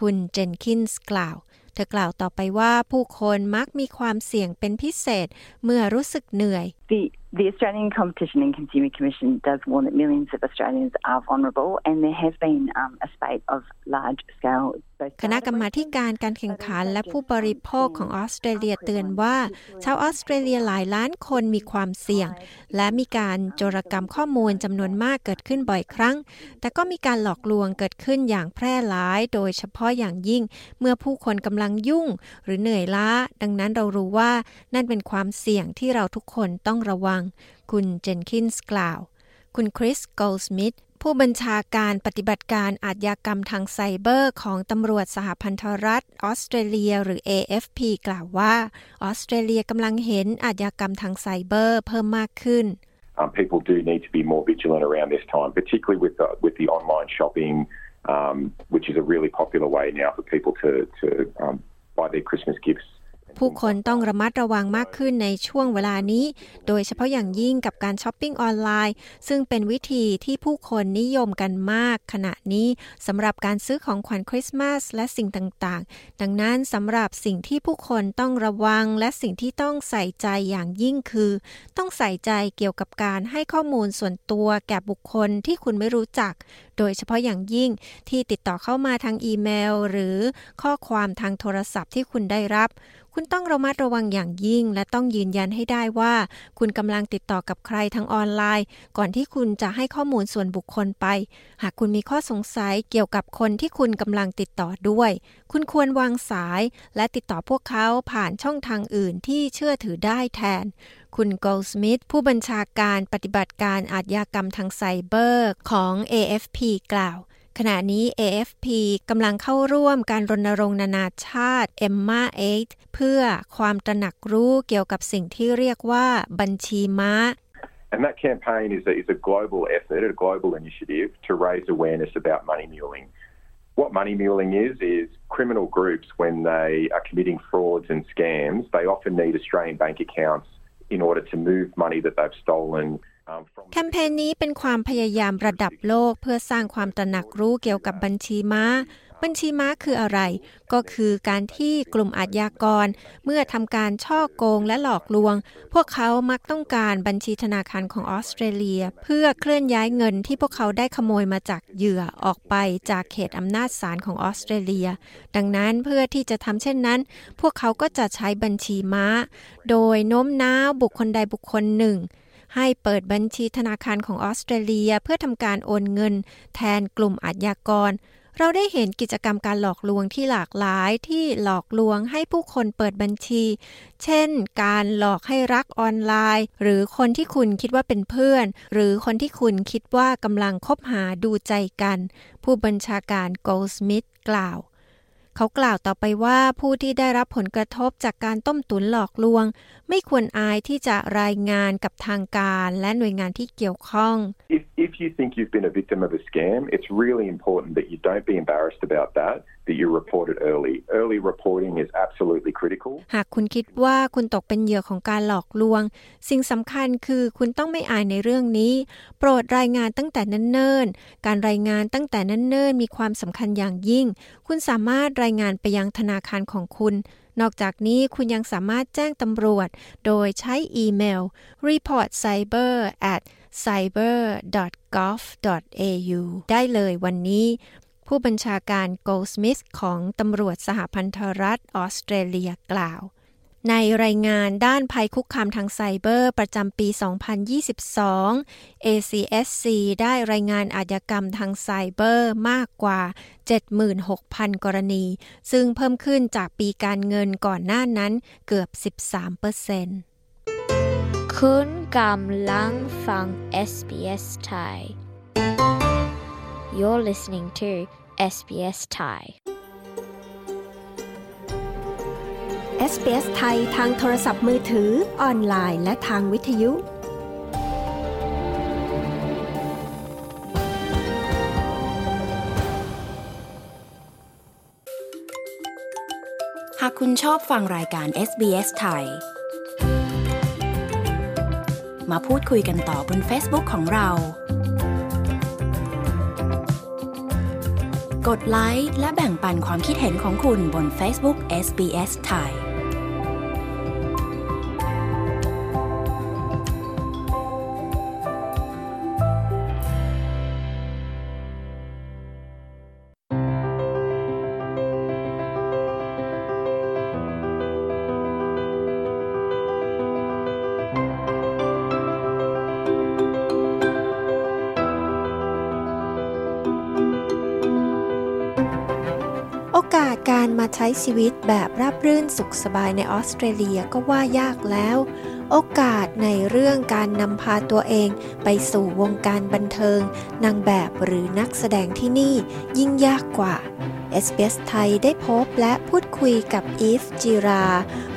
คุณเจนคินส์กล่าวเธอกล่าวต่อไปว่าผู้คนมักมีความเสี่ยงเป็นพิเศษเมื่อรู้สึกเหนื่อย The The Australian Competition and Consumer Commission does warn that millions of Australians are vulnerable and there has been um, a spate of large scale คณะกรรมาการการแข่งขันและผู้บริโภคของออสเตรเลียเตือนว่า ชาวออสเตรเลียหลายล้านคนมีความเสี่ยง และมีการโจรกรรมข้อมูลจำนวนมากเกิดขึ้นบ่อยครั้ง แต่ก็มีการหลอกลวงเกิดขึ้นอย่างแพร่หลาย โดยเฉพาะอย่างยิ่ง เมื่อผู้คนกำลังยุ่ง หรือเหนื่อยล้า ดังนั้นเรารู้ว่านั่นเป็นความเสี่ยงที่เราทุกคนต้องระวังคุณเจนคินส์กล่าว คุณคริสโกลสมิธผู้บัญชาการปฏิบัติการอาชญากรรมทางไซเบอร์ของตำรวจสหพันธรัฐออสเตรเลียหรือ AFP กล่าวว่าออสเตรเลียกำลังเห็นอาชญากรรมทางไซเบอร์เพิ่มมากขึ้น Um, people do need to be more vigilant around this time, particularly with the, with the online shopping, um, which is a really popular way now for people to, to um, buy their Christmas gifts ผู้คนต้องระมัดระวังมากขึ้นในช่วงเวลานี้ โดยเฉพาะอย่างยิ่งกับการช้อปปิ้งออนไลน์ ซึ่งเป็นวิธีที่ผู้คนนิยมกันมาก ขณะนี้สำหรับการซื้อของขวัญคริสต์มาสและสิ่งต่างๆ ดังนั้นสำหรับสิ่งที่ผู้คนต้องระวังและสิ่งที่ต้องใส่ใจอย่างยิ่งคือ ต้องใส่ใจเกี่ยวกับการให้ข้อมูลส่วนตัวแก่บุคคลที่คุณไม่รู้จักโดยเฉพาะอย่างยิ่งที่ติดต่อเข้ามาทางอีเมล หรือข้อความทางโทรศัพท์ที่คุณได้รับ คุณต้องระมัดระวังอย่างยิ่ง และต้องยืนยันให้ได้ว่า คุณกำลังติดต่อกับใครทางออนไลน์ ก่อนที่คุณจะให้ข้อมูลส่วนบุคคลไป หากคุณมีข้อสงสัยเกี่ยวกับคนที่คุณกำลังติดต่อด้วย คุณควรวางสาย และติดต่อพวกเขาผ่านช่องทางอื่นที่เชื่อถือได้แทน คุณโกลสมิธผู้บัญชาการปฏิบัติการอาชญากรรมทางไซเบอร์ของ AFP กล่าว ขณะนี้ AFP กำลังเข้าร่วมการรณรงค์นานาชาติ Emma 8เพื่อความตระหนักรู้เกี่ยวกับสิ่งที่เรียกว่าบัญชีม้า And that campaign is a, is a global effort, a global initiative to raise awareness about money muling. What money muling is, is criminal groups, when they are committing frauds and scams, they often need Australian bank accounts in order to move money that they've stolen แคมเปญนี้เป็นความพยายามระดับโลกเพื่อสร้างความตระหนักรู้เกี่ยวกับบัญชีม้า บัญชีม้าคืออะไร ก็คือการที่กลุ่มอาชญากร เมื่อทำการช่อโกงและหลอกลวง พวกเขามักต้องการบัญชีธนาคารของออสเตรเลีย เพื่อเคลื่อนย้ายเงินที่พวกเขาได้ขโมยมาจากเหยื่อออกไปจากเขตอำนาจศาลของออสเตรเลีย ดังนั้นเพื่อที่จะทำเช่นนั้น พวกเขาก็จะใช้บัญชีม้า โดยโน้มน้าวบุคคลใดบุคคลหนึ่งให้เปิดบัญชีธนาคารของออสเตรเลียเพื่อทำการโอนเงิน แทนกลุ่มอาชญากร เราได้เห็นกิจกรรมการหลอกลวงที่หลากหลายที่หลอกลวงให้ผู้คนเปิดบัญชี เช่น การหลอกให้รักออนไลน์ หรือคนที่คุณคิดว่าเป็นเพื่อน หรือคนที่คุณคิดว่ากำลังคบหาดูใจกัน ผู้บัญชาการ Goldsmith กล่าว เขากล่าวต่อไปว่าผู้ที่ได้รับผลกระทบจากการต้มตุ๋นหลอกลวงไม่ควรอายที่จะรายงานกับทางการและหน่วยงานที่เกี่ยวข้อง If, if you think you've been a victim of a scam, it's really important that you don't be embarrassed about that, that you report it early. Early reporting is absolutely critical. หากคุณคิดว่าคุณตกเป็นเหยื่อของการหลอกลวง สิ่งสำคัญคือคุณต้องไม่อายในเรื่องนี้ โปรดรายงานตั้งแต่เนิ่นๆ การรายงานตั้งแต่เนิ่นๆ มีความสำคัญอย่างยิ่ง คุณสามารถรายงานไปยังธนาคารของคุณ นอกจากนี้คุณยังสามารถแจ้งตำรวจ โดยใช้อีเมล reportcyber at cyber.gov.au ได้เลยวันนี้ผู้บัญชาการ Goldsmith ของตำรวจสหพันธรัฐออสเตรเลียกล่าว ในรายงานด้านภัยคุกคามทางไซเบอร์ประจำปี 2022 ACSC ได้รายงานอาชญากรรมทางไซเบอร์มากกว่า 76,000 กรณี ซึ่งเพิ่มขึ้นจากปีการเงินก่อนหน้านั้นเกือบ 13%คุณกำลังฟัง SBS Thai You're listening to SBS Thai SBS ไทยทางโทรศัพท์มือถือออนไลน์และทางวิทยุ หากคุณชอบฟังรายการ SBS ไทย มาพูดคุยกันต่อบน Facebook ของเรา กดไลค์และแบ่งปันความคิดเห็นของคุณบน Facebook SBS ไทย ใช้ชีวิตแบบราบรื่นสุขสบายในออสเตรเลียก็ว่ายากแล้ว โอกาสในเรื่องการนำพาตัวเองไปสู่วงการบันเทิง นางแบบหรือนักแสดงที่นี่ยิ่งยากกว่า SBS ไทยได้พบและพูดคุยกับอีฟจิรา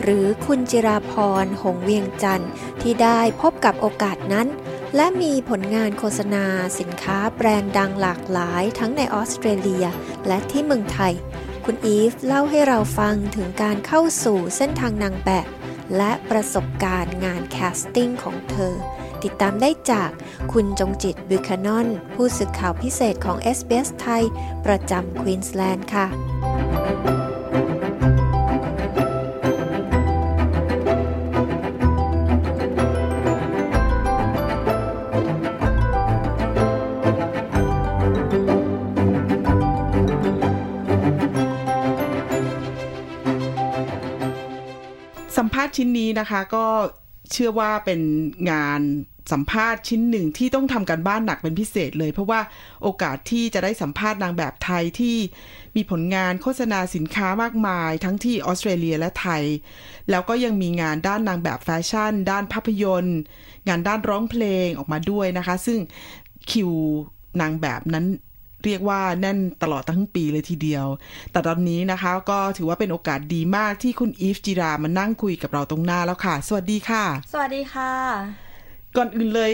หรือคุณจิราพร หงเวียงจันทร์ที่ได้พบกับโอกาสนั้นและมีผลงานโฆษณาสินค้าแบรนด์ดังหลากหลายทั้งในออสเตรเลีย และที่เมืองไทย คุณอีฟเล่าให้เราฟังถึงการเข้าสู่เส้นทางนางแบบ และประสบการณ์งาน casting ของเธอ ติดตามได้จากคุณจงจิตบิคานอน ผู้สื่อข่าวพิเศษของ SBS ไทย ประจำควีนสแลนด์ค่ะ ชิ้นนี้นะคะ ก็เชื่อว่าเป็นงานสัมภาษณ์ชิ้นหนึ่งที่ต้องทำการบ้านหนักเป็นพิเศษเลย เพราะว่าโอกาสที่จะได้สัมภาษณ์นางแบบไทยที่มีผลงานโฆษณาสินค้ามากมาย ทั้งที่ออสเตรเลียและไทย แล้วก็ยังมีงานด้านนางแบบแฟชั่น ด้านภาพยนตร์ งานด้านร้องเพลงออกมาด้วยนะคะ ซึ่งคิวนางแบบนั้น เรียกว่าแน่นตลอดทั้งปีเลยทีเดียว แต่ตอนนี้นะคะก็ถือว่าเป็นโอกาสดีมากที่คุณอีฟจิรามานั่งคุยกับเราตรงหน้าแล้วค่ะ สวัสดีค่ะ สวัสดีค่ะ ก่อนอื่นเลย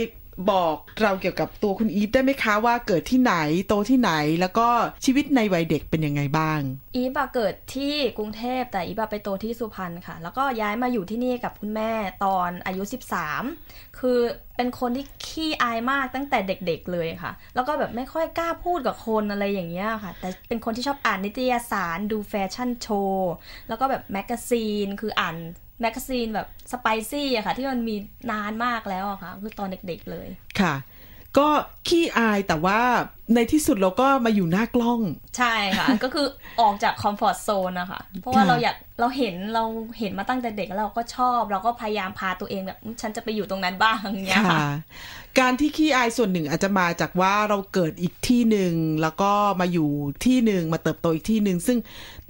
บอกเราเกี่ยวกับตัวคุณอีฟได้ไหมคะว่าเกิดที่ไหนโตที่ไหนแล้วก็ชีวิตในวัยเด็กเป็นยังไงบ้าง อีฟอะเกิดที่กรุงเทพแต่อีฟอะไปโตที่สุพรรณค่ะ แล้วก็ย้ายมาอยู่ที่นี่กับคุณแม่ตอนอายุ 13 คือ เป็นคนที่ขี้อายมากตั้งแต่เด็กๆเลยค่ะ แล้วก็แบบไม่ค่อยกล้าพูดกับคนอะไรอย่างเงี้ยค่ะ แต่เป็นคนที่ชอบอ่านนิตยสารดูแฟชั่นโชว์แล้วก็แบบ magazine คืออ่าน magazine แบบ Spicy อะค่ะ ที่มันมีนานมากแล้วอะค่ะ คือตอนเด็กๆเลยค่ะ ก็ขี้อายแต่ว่าในที่สุดเราก็มาอยู่หน้ากล้อง ใช่ค่ะ ก็คือออกจาก comfort zone นะคะเพราะว่าค่ะเราอยากเราเห็นเราเห็นมาตั้งแต่เด็กแล้วเราก็ชอบ เราก็พยายามพาตัวเองแบบอืมฉันจะไปอยู่ตรงนั้นบ้างอย่างเงี้ยค่ะ การที่ขี้อายส่วนหนึ่งอาจจะมาจากว่าเราเกิดอีกที่หนึ่งแล้วก็มาอยู่ที่หนึ่งมาเติบโตอีกที่หนึ่งซึ่ง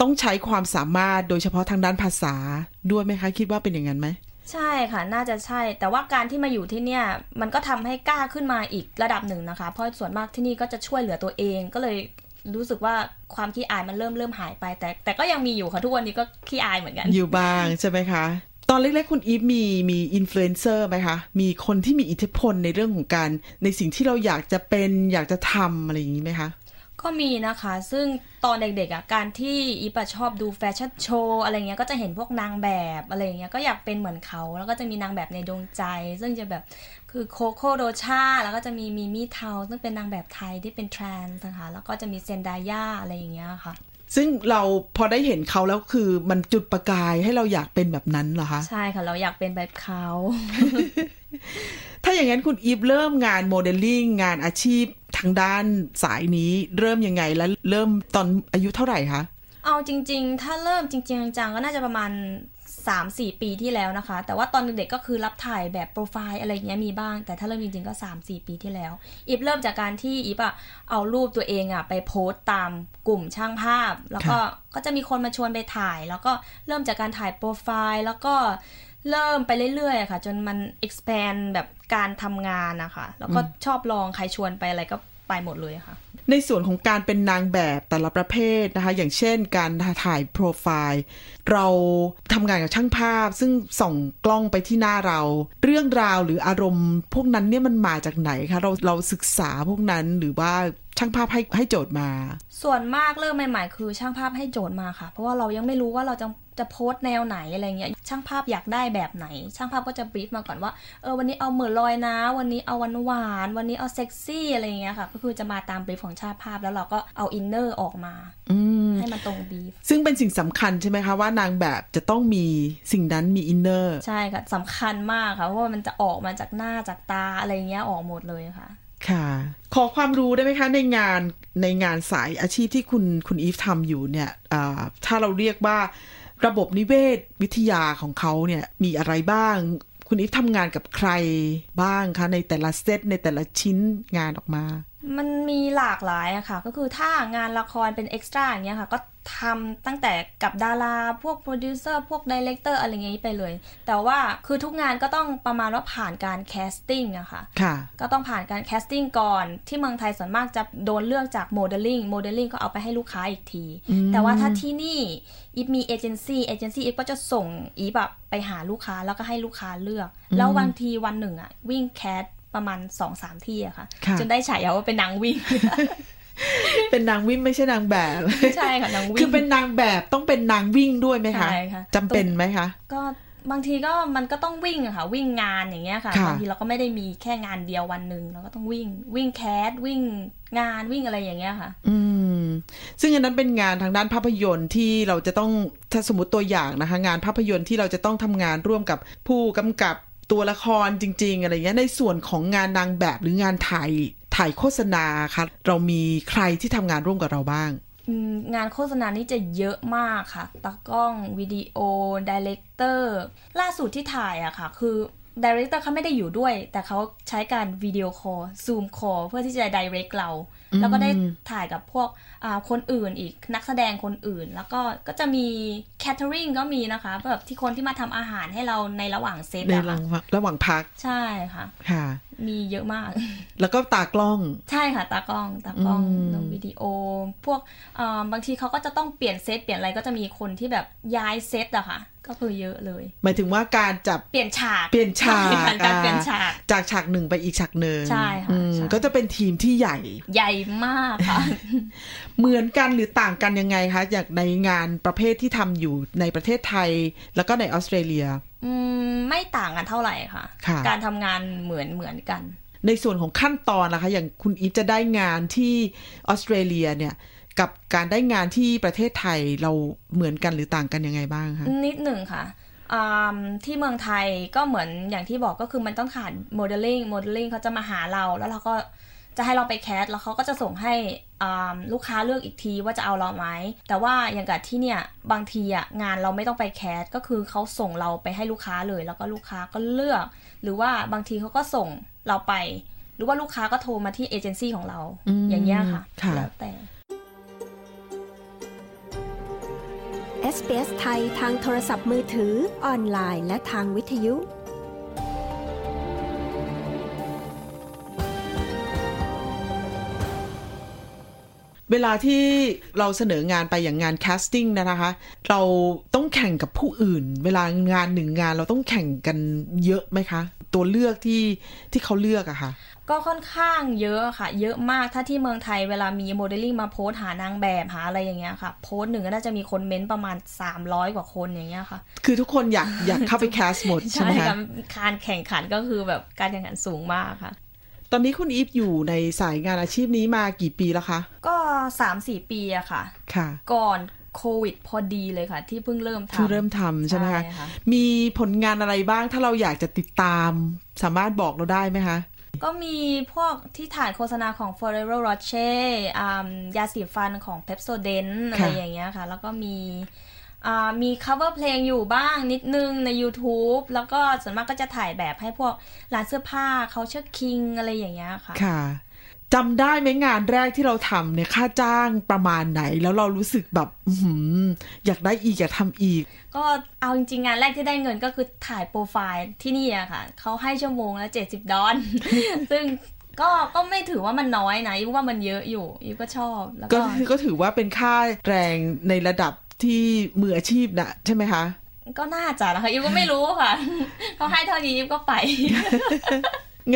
ต้องใช้ความสามารถโดยเฉพาะทางด้านภาษาด้วยไหมคะ คิดว่าเป็นอย่างนั้นไหม ใช่ค่ะน่าจะใช่ แต่ว่าการที่มาอยู่ที่เนี่ย มันก็ทำให้กล้าขึ้นมาอีกระดับหนึ่งนะคะ เพราะส่วนมากที่นี่ก็จะช่วยเหลือตัวเองก็เลยรู้สึกว่าความขี้อายมันเริ่มเริ่มหายไป แต่แต่ก็ยังมีอยู่ค่ะทุกวันนี้ก็ขี้อายเหมือนกัน อยู่บ้างใช่ไหมคะ ตอนเล็กๆคุณอีฟมีมีอินฟลูเอนเซอร์ไหมคะ มีคนที่มีอิทธิพลในเรื่องของการ ในสิ่งที่เราอยากจะเป็นอยากจะทำอะไรอย่างนี้ไหมคะ ก็มีนะคะ ซึ่งตอนเด็กๆอะการที่อีปะชอบดูแฟชั่นโชว์อะไรเงี้ยก็จะเห็นพวกนางแบบอะไรเงี้ยก็อยากเป็นเหมือนเขา แล้วก็จะมีนางแบบในดวงใจ ซึ่งจะแบบคือโคโค่โดชาแล้วก็จะมีมีมี่เทาซึ่งเป็นนางแบบไทยที่เป็นทรานส์นะคะแล้วก็จะมีเซนดายาอะไรอย่างเงี้ยค่ะ ซึ่งเราพอได้เห็นเขาแล้วคือมันจุดประกายให้เราอยากเป็นแบบนั้นเหรอคะ ใช่ค่ะ เราอยากเป็นแบบเขา ถ้าอย่างนั้นคุณอีฟเริ่มงานโมเดลลิ่งงานอาชีพทางด้านสายนี้เริ่มยังไงแล้วเริ่มตอนอายุเท่าไหร่คะเอาจริง ๆ ถ้าเริ่มจริง ๆจังๆก็น่าจะประมาณ3-4ปีที่แล้วนะคะ แต่ว่าตอนเด็กๆก็คือรับถ่ายแบบโปรไฟล์อะไรอย่างเงี้ยมีบ้าง แต่ถ้าเริ่มจริงๆก็3-4ปีที่แล้ว อีฟเริ่มจากการที่อีฟอะเอารูปตัวเองอะไปโพสต์ตามกลุ่มช่างภาพ แล้วก็ก็จะมีคนมาชวนไปถ่าย แล้วก็เริ่มจากการถ่ายโปรไฟล์แล้วก็เริ่มไปเรื่อยๆอะค่ะ จนมัน expand แบบ การทำงานนะคะแล้วก็ชอบลองใครชวนไปอะไรก็ไปหมดเลยค่ะ ในส่วนของการเป็นนางแบบแต่ละประเภทนะคะ อย่างเช่นการถ่ายโปรไฟล์ เราทำงานกับช่างภาพ ซึ่งส่องกล้องไปที่หน้าเรา เรื่องราวหรืออารมณ์ พวกนั้นเนี่ยมันมาจากไหนคะเราเราศึกษาพวกนั้นหรือว่าช่างภาพให้ให้โจทย์มา ส่วนมากเริ่มใหม่ๆ คือช่างภาพให้โจทย์มาค่ะ เพราะว่าเรายังไม่รู้ว่าเราจะ จะ pose แนวไหนอะไรเงี้ยช่างภาพอยากได้แบบไหน ช่างภาพก็จะ brief มาก่อนว่าเออวันนี้เอาเหม่อลอยนะ วันนี้เอาหวานหวานๆวันนี้เอาเซ็กซี่อะไรเงี้ยค่ะ ก็คือจะมาตาม brief ของช่างภาพแล้วเราก็เอา inner ออกมาอืมให้มันตรง briefซึ่งเป็นสิ่งสำคัญใช่ไหมคะว่านางแบบจะต้องมีสิ่งนั้นมี inner ใช่ค่ะสำคัญมากค่ะเพราะว่ามันจะออกมาจากหน้าจากตาอะไรเงี้ยออกหมดเลยค่ะค่ะ ขอความรู้ได้ไหมคะในงานในงานสายอาชีพที่คุณคุณอีฟทำอยู่เนี่ยอ่าถ้าเราเรียกว่า ระบบนิเวศวิทยาของเขาเนี่ยมีอะไรบ้าง คุณอีฟทำงานกับใครบ้างคะในแต่ละเซตในแต่ละชิ้นงานออกมา มันมีหลากหลายอะค่ะ ก็คือถ้างานละครเป็น extra อย่างเงี้ยค่ะ ก็ ทำตั้งแต่กับดารา พวกโปรดิวเซอร์ พวก director อะไรเงี้ยไปเลย แต่ว่าคือทุกงานก็ต้องประมาณว่าผ่านการ casting อะค่ะค่ะก็ต้องผ่านการ casting ก่อน ที่เมืองไทยส่วนมากจะโดนเลือกจาก modeling modeling ก็เอาไปให้ลูกค้าอีกทีอืมแต่ว่าถ้าที่นี่อีฟมี agency agency อีฟก็จะส่งอีฟแบบไปหาลูกค้าแล้วก็ให้ลูกค้าเลือก แล้วบางทีวันหนึ่งอะวิ่ง cast ประมาณ 2-3 ที่อะค่ะค่ะ จนได้ฉายาว่าเป็นนางวิ่ง เป็นนางวิ่งไม่ใช่นางแบบใช่ค่ะนางวิ่งคือเป็นนางแบบต้องเป็นนางวิ่งด้วยไหมคะใช่ค่ะจำเป็นไหมคะ ก็บางทีก็มันก็ต้องวิ่งอะค่ะ วิ่งงานอย่างเงี้ยค่ะค่ะบางทีเราก็ไม่ได้มีแค่งานเดียววันหนึ่งเราก็ต้องวิ่งวิ่งแคสวิ่งงานวิ่งอะไรอย่างเงี้ยค่ะ อืม ซึ่งอันนั้นเป็นงานทางด้านภาพยนตร์ที่เราจะต้องถ้าสมมติตัวอย่างนะคะ งานภาพยนตร์ที่เราจะต้องทำงานร่วมกับผู้กำกับตัวละครจริง ๆ อะไรเงี้ยในส่วนของงานนางแบบหรืองานถ่าย ถ่ายโฆษณาค่ะเรามีใครที่ทำงานร่วมกับเราบ้าง งานโฆษณานี่จะเยอะมากค่ะตากล้องวิดีโอ director ล่าสุดที่ถ่ายอะค่ะ คือ director เขาไม่ได้อยู่ด้วย แต่เขาใช้การ video call Zoom call เพื่อที่จะ direct เรา แล้วก็ได้ถ่ายกับพวกอ่าคนอื่นอีกนักแสดงคนอื่น แล้วก็ก็จะมี catering ก็มีนะคะแบบที่คนที่มาทำอาหารให้เราในระหว่างเซตในอะระค่ะระหว่างระหว่างพักใช่ค่ะค่ะ มีเยอะมาก แล้วก็ตากล้องใช่ค่ะตากล้องตากล้องอืมลงวิดีโอ พวกเอ่อบางทีเขาก็จะต้องเปลี่ยนเซตเปลี่ยนอะไรก็จะมีคนที่แบบย้ายเซตอะค่ะ ก็คือเยอะเลย หมายถึงว่าการจับเปลี่ยนฉากเปลี่ยนฉากใค่ะการเปลี่ยนฉากอ่จากฉากหนึ่งไปอีกฉากหนึ่งใช่ค่ะอืมใช่ก็จะเป็นทีมที่ใหญ่ ใหญ่มากค่ะ เหมือนกันหรือต่างกันยังไงคะจากในงานประเภทที่ทำอยู่ในประเทศไทย แล้วก็ในออสเตรเลีย อืมไม่ต่างกันเท่าไหร่ค่ะค่ะการทำงานเหมือนเหมือนกัน ในส่วนของขั้นตอนนะคะ อย่างคุณอีฟจะได้งานที่ออสเตรเลียเนี่ย กับการได้งานที่ประเทศไทยเราเหมือนกันหรือต่างกันยังไงบ้างคะนิดหนึ่งค่ะที่เมืองไทยก็เหมือนอย่างที่บอกก็คือมันต้องจาก modeling modeling เขาจะมาหาเราแล้วเราก็จะให้เราไป cast แล้วเขาก็จะส่งให้ลูกค้าเลือกอีกทีว่าจะเอาเราไหมแต่ว่าอย่างกับที่เนี่ยบางทีอะงานเราไม่ต้องไปแคสก็คือเขาส่งเราไปให้ลูกค้าเลย แล้วก็ลูกค้าก็เลือก หรือว่าบางทีเขาก็ส่งเราไป หรือว่าลูกค้าก็โทรมาที่เอเจนซี่ของเราอย่างเงี้ยค่ะแล้วแต่ SBS ไทยทางโทรศัพท์มือถือ ออนไลน์ และทางวิทยุ เวลาที่เราเสนองานไปอย่างงาน casting นะคะ เราต้องแข่งกับผู้อื่น เวลางานหนึ่งงานเราต้องแข่งกันเยอะไหมคะ ตัวเลือกที่ที่เขาเลือกอะคะ ก็ค่อนข้างเยอะค่ะ เยอะมากถ้าที่เมืองไทยเวลามีโมเดลลิ่งมาโพสต์หานางแบบหาอะไรอย่างเงี้ยค่ะ โพสต์หนึ่งก็น่าจะมีคนเม้นประมาณ 300 กว่าคนอย่างเงี้ยค่ะ คือทุกคนอยากอยากเข้าไป cast หมดใช่ไหมคะการแข่งขันก็คือแบบการแข่งขันสูงมากค่ะ ตอนนี้คุณอีฟอยู่ในสายงานอาชีพนี้มากี่ปีแล้วคะ ก็สามสี่ปีอะค่ะ ค่ะ ก่อนโควิดพอดีเลยค่ะ ที่เพิ่งเริ่มทำเพิ่งเริ่มทำใช่ไหมคะ มีผลงานอะไรบ้างถ้าเราอยากจะติดตาม สามารถบอกเราได้ไหมคะ ก็มีพวกที่ถ่ายโฆษณาของ Ferrero Rocher ยาสีฟันของ Pepsodent อะไรอย่างเงี้ยค่ะ แล้วก็มีมี cover เพลงอยู่บ้างนิดนึงใน YouTube แล้วก็ส่วนมากก็จะถ่ายแบบให้พวกร้านเสื้อผ้าเขาเชิดคิงอะไรอย่างเงี้ยค่ะ ค่ะ จำได้ไหมงานแรกที่เราทำเนี่ยค่าจ้างประมาณไหน แล้วเรารู้สึกแบบอยากได้อีกอยากทำอีก ก็เอาจริงๆงานแรกที่ได้เงินก็คือถ่ายโปรไฟล์ที่นี่อะค่ะเขาให้ชั่วโมงละเจ็ดสิบดอลซึ่งก็ก็ไม่ถือว่ามันน้อยนะยูว่ามันเยอะอยู่ยูก็ชอบแล้วก็คือก็ถือว่าเป็นค่าแรงในระดับที่มืออาชีพนะใช่ไหมคะ ก็น่าจะนะคะยูก็ไม่รู้ค่ะเขาให้เท่านี้ยูก็ไป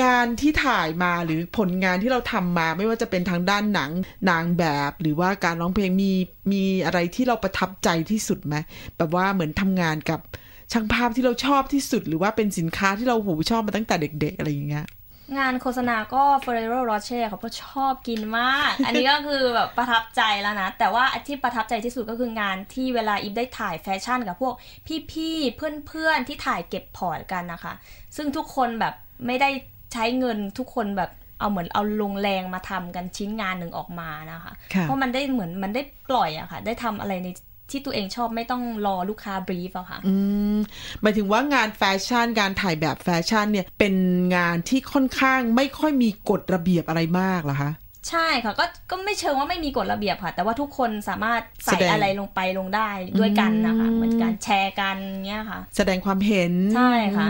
งานที่ถ่ายมาหรือผลงานที่เราทำมาไม่ว่าจะเป็นทางด้านหนังนางแบบ หรือว่าการร้องเพลงมีมีอะไรที่เราประทับใจที่สุดไหมแบบว่าเหมือนทำงานกับช่างภาพที่เราชอบที่สุด หรือว่าเป็นสินค้าที่เราหูชอบมาตั้งแต่เด็ก ๆ อะไรอย่างเงี้ยงานโฆษณาก็ Ferrero Rocher เขาชอบกินมาก อันนี้ก็คือแบบประทับใจแล้วนะ แต่ว่าที่ประทับใจที่สุดก็คืองานที่เวลาอีฟได้ถ่ายแฟชั่นกับพวกพี่ๆ เพื่อนๆ ที่ถ่ายเก็บ port กันนะคะ ซึ่งทุกคนแบบไม่ได้ ใช้เงินทุกคนแบบเอาเหมือนเอาลงแรงมาทำกันชิ้นงานหนึ่งออกมานะคะ เพราะมันได้เหมือนมันได้ปล่อยอะค่ะ ได้ทำอะไรในที่ตัวเองชอบไม่ต้องรอลูกค้า brief อะค่ะอืมหมายถึงว่างานแฟชั่นการถ่ายแบบแฟชั่นเนี่ยเป็นงานที่ค่อนข้างไม่ค่อยมีกฎระเบียบอะไรมากเหรอคะใช่ค่ะก็ก็ไม่เชิงว่าไม่มีกฎระเบียบค่ะ แต่ว่าทุกคนสามารถใส่อะไรลงไปลงได้ด้วยกันนะคะเหมือนการแชร์กันเงี้ยค่ะ แสดงความเห็นใช่ค่ะ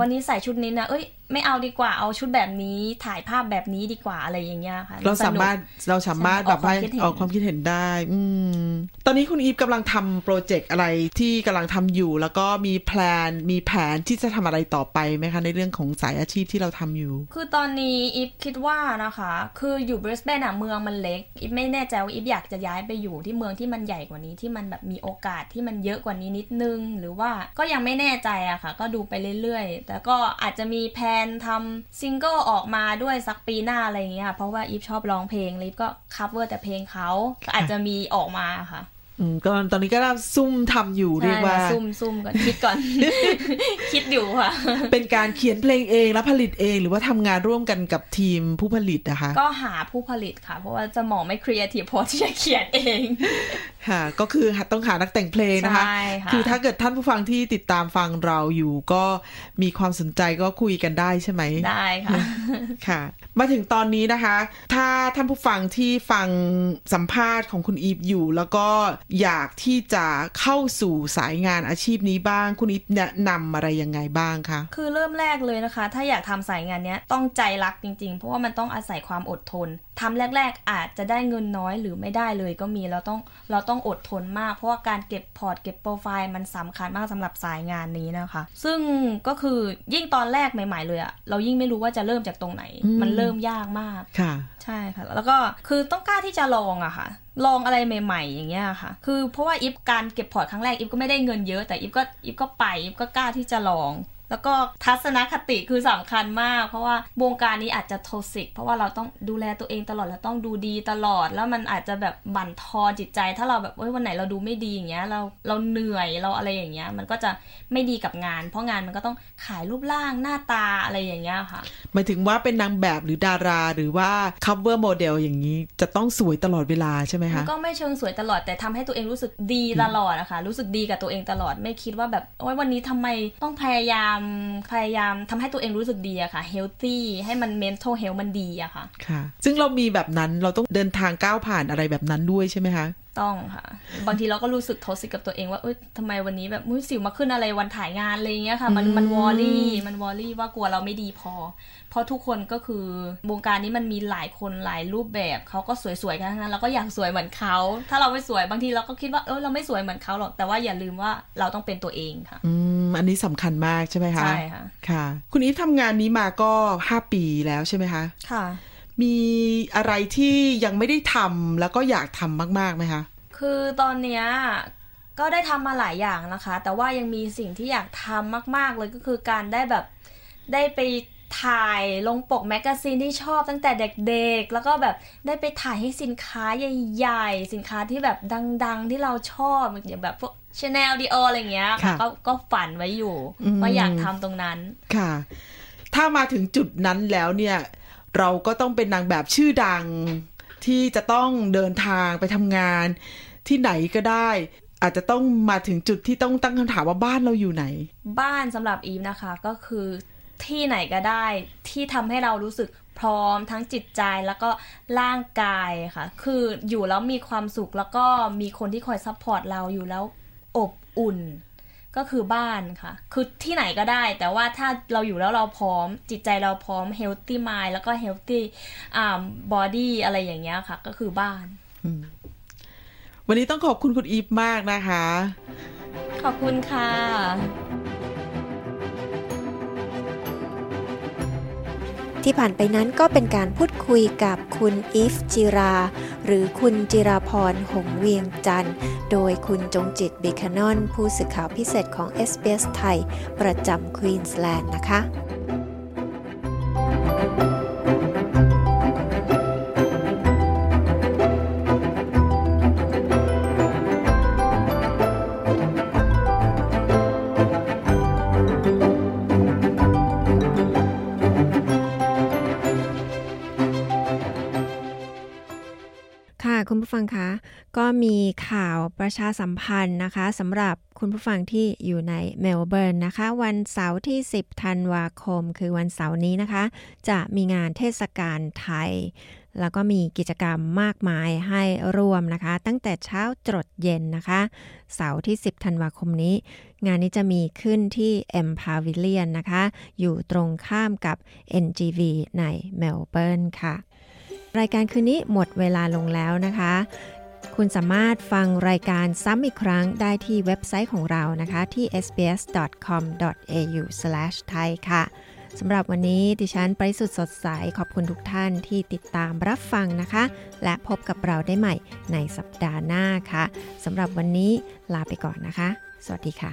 วันนี้ใส่ชุดนี้นะเอ้ย ไม่เอาดีกว่าเอาชุดแบบนี้ถ่ายภาพแบบนี้ดีกว่าอะไรอย่างเงี้ยค่ะเราสามารถเราสามารถแบบให้ออกความคิดเห็นได้ อืมตอนนี้คุณอีฟกำลังทำโปรเจกต์อะไรที่กำลังทำอยู่ แล้วก็มีแพลนมีแผนที่จะทำอะไรต่อไปไหมคะ ในเรื่องของสายอาชีพที่เราทำอยู่ คือตอนนี้อีฟคิดว่านะคะ คืออยู่บริสเบนอะเมืองมันเล็กอีฟไม่แน่ใจว่าอีฟอยากจะย้ายไปอยู่ที่เมืองที่มันใหญ่กว่านี้ที่มันแบบมีโอกาสที่มันเยอะกว่านี้นิดนึง หรือว่าก็ยังไม่แน่ใจอะค่ะ ก็ดูไปเรื่อยๆแต่ก็อาจจะมีแผนทำซิงเกิลออกมาด้วยสักปีหน้าอะไรอย่างเงี้ยเพราะว่าอีฟชอบร้องเพลงอีฟก็ cover แต่เพลงเขาอาจจะมีออกมาค่ะ ก็ตอนนี้ก็ซุ่มทำอยู่เรียกว่าซุ่มซุ่มก่อนคิดก่อน คิดอยู่ค่ะ เป็นการเขียนเพลงเองแล้วผลิตเองหรือว่าทำงานร่วมกันกับทีมผู้ผลิตนะคะ ก็หาผู้ผลิตค่ะ เพราะว่าจะมองไม่ครีเอทีฟพอที่จะเขียนเองค่ะ ก็คือต้องหานักแต่งเพลงนะคะ คือถ้าเกิดท่านผู้ฟังที่ติดตามฟังเราอยู่ ก็มีความสนใจก็คุยกันได้ใช่ไหมได้ค่ะค่ะ มาถึงตอนนี้นะคะ ถ้าท่านผู้ฟังที่ฟังสัมภาษณ์ของคุณอีฟอยู่แล้วก็อยากที่จะเข้าสู่สายงานอาชีพนี้บ้าง คุณอิฟแนะนำอะไรยังไงบ้างคะคือเริ่มแรกเลยนะคะ ถ้าอยากทำสายงานนี้ต้องใจรักจริงๆ เพราะว่ามันต้องอาศัยความอดทนทำแรก ๆ อาจจะได้เงินน้อยหรือไม่ได้เลยก็มีเราต้องเราต้องอดทนมาก เพราะว่าการเก็บ port เก็บโปรไฟล์มันสำคัญมากสำหรับสายงานนี้นะคะ ซึ่งก็คือยิ่งตอนแรกใหม่ ๆ เลยอะเรายิ่งไม่รู้ว่าจะเริ่มจากตรงไหน มันเริ่มยากมากค่ะ ใช่ค่ะ แล้วก็คือต้องกล้าที่จะลองอะค่ะ ลองอะไรใหม่ ๆ อย่างเงี้ยค่ะ คือเพราะว่าอีฟการเก็บ port ครั้งแรกอีฟก็ไม่ได้เงินเยอะแต่อีฟก็อีฟก็ไปอีฟก็กล้าที่จะลอง แล้วก็ทัศนคติคือสำคัญมาก เพราะว่าวงการนี้อาจจะโทสิก เพราะว่าเราต้องดูแลตัวเองตลอดเราต้องดูดีตลอด แล้วมันอาจจะแบบบั่นทอนจิตใจ ถ้าเราแบบเอ้ยวันไหนเราดูไม่ดีอย่างเงี้ยเราเราเหนื่อยเราอะไรอย่างเงี้ย มันก็จะไม่ดีกับงาน เพราะงานมันก็ต้องขายรูปร่างหน้าตาอะไรอย่างเงี้ยค่ะหมายถึงว่าเป็นนางแบบหรือดาราหรือว่า cover model อย่างนี้จะต้องสวยตลอดเวลาใช่ไหมมัคะนก็ไม่เชิงสวยตลอดแต่ทำให้ตัวเองรู้สึกดีตลอดอะค่ะรู้สึกดีกับตัวเองตลอดไม่คิดว่าแบบโอ้ยวันนี้ทำไมต้องพยายามพยายามทำให้ตัวเองรู้สึกดีอะค่ะ healthy ให้มัน mental health มันดีอะค่ะ ค่ะ ซึ่งเรามีแบบนั้นเราต้องเดินทางก้าวผ่านอะไรแบบนั้นด้วยใช่ไหมคะ ต้องค่ะ บางทีเราก็รู้สึกโทสิกกับตัวเองว่าเอ้ยทำไมวันนี้แบบมุ้ยสิวมาขึ้นอะไรวันถ่ายงานอะไรอย่างเงี้ยค่ะ มันมันวอรี่มันวอรี่ว่ากลัวเราไม่ดีพอ เพราะทุกคนก็คือวงการนี้มันมีหลายคนหลายรูปแบบเขาก็สวยๆกันทั้งนั้นเราก็อยากสวยเหมือนเขาถ้าเราไม่สวยบางทีเราก็คิดว่าเออเราไม่สวยเหมือนเขาหรอกแต่ว่าอย่าลืมว่าเราต้องเป็นตัวเองค่ะอืมอันนี้สำคัญมากใช่ไหมคะใช่ค่ะค่ะ คุณอีฟทำงานนี้มาก็ห้าปีแล้วใช่ไหมคะค่ะ มีอะไรที่ยังไม่ได้ทำแล้วก็อยากทำมากๆไหมคะ คือตอนเนี้ยก็ได้ทำมาหลายอย่างนะคะ แต่ว่ายังมีสิ่งที่อยากทำมาก ๆ เลยก็คือการได้แบบได้ไปถ่ายลงปกแมกกาซีนที่ชอบตั้งแต่เด็กๆ แล้วก็แบบได้ไปถ่ายให้สินค้าใหญ่ๆ สินค้าที่แบบดัง ๆ ที่เราชอบอย่างแบบพวกชาแนลดีโออะไรเงี้ยค่ะค่ะก็ก็ฝันไว้อยู่อืมว่าอยากทำตรงนั้น ค่ะ ถ้ามาถึงจุดนั้นแล้วเนี่ย เราก็ต้องเป็นนางแบบชื่อดัง ที่จะต้องเดินทางไปทำงานที่ไหนก็ได้ อาจจะต้องมาถึงจุดที่ต้องตั้งคำถามว่าบ้านเราอยู่ไหน บ้านสำหรับอีฟนะคะก็คือที่ไหนก็ได้ที่ทำให้เรารู้สึกพร้อมทั้งจิตใจแล้วก็ร่างกายค่ะ คืออยู่แล้วมีความสุขแล้วก็มีคนที่คอย support เราอยู่แล้วอบอุ่น ก็คือบ้านค่ะ คือที่ไหนก็ได้ แต่ว่าถ้าเราอยู่แล้วเราพร้อม จิตใจเราพร้อม healthy mind แล้วก็ healthy อ่า body อะไรอย่างเงี้ยค่ะ ก็คือบ้าน วันนี้ต้องขอบคุณคุณอีฟมากนะคะ ขอบคุณค่ะ ที่ผ่านไปนั้นก็เป็นการพูดคุยกับคุณอีฟจิรา หรือคุณจิราพรหงเวียงจันทร์ โดยคุณจงจิตบิคานอน ผู้สื่อข่าวพิเศษของ SBS ไทย ประจำควีนสแลนด์นะคะ ผู้ฟังคะ ก็มีข่าวประชาสัมพันธ์นะคะสำหรับคุณผู้ฟังที่อยู่ในเมลเบิร์นนะคะ วันเสาร์ที่ 10 ธันวาคม คือวันเสาร์นี้นะคะ จะมีงานเทศกาลไทย แล้วก็มีกิจกรรมมากมายให้ร่วมนะคะ ตั้งแต่เช้าจรดเย็นนะคะ เสาร์ที่ 10 ธันวาคมนี้ งานนี้จะมีขึ้นที่ M Pavilion นะคะ อยู่ตรงข้ามกับ NGV ในเมลเบิร์นค่ะ รายการคืนนี้หมดเวลาลงแล้วนะคะ คุณสามารถฟังรายการซ้ำอีกครั้งได้ที่เว็บไซต์ของเรานะคะที่ sbs.com.au/thai ค่ะสำหรับวันนี้ดิฉันปริสุทธ์สดใส ขอบคุณทุกท่านที่ติดตามรับฟังนะคะ และพบกับเราได้ใหม่ในสัปดาห์หน้าค่ะสำหรับวันนี้ลาไปก่อนนะคะ สวัสดีค่ะ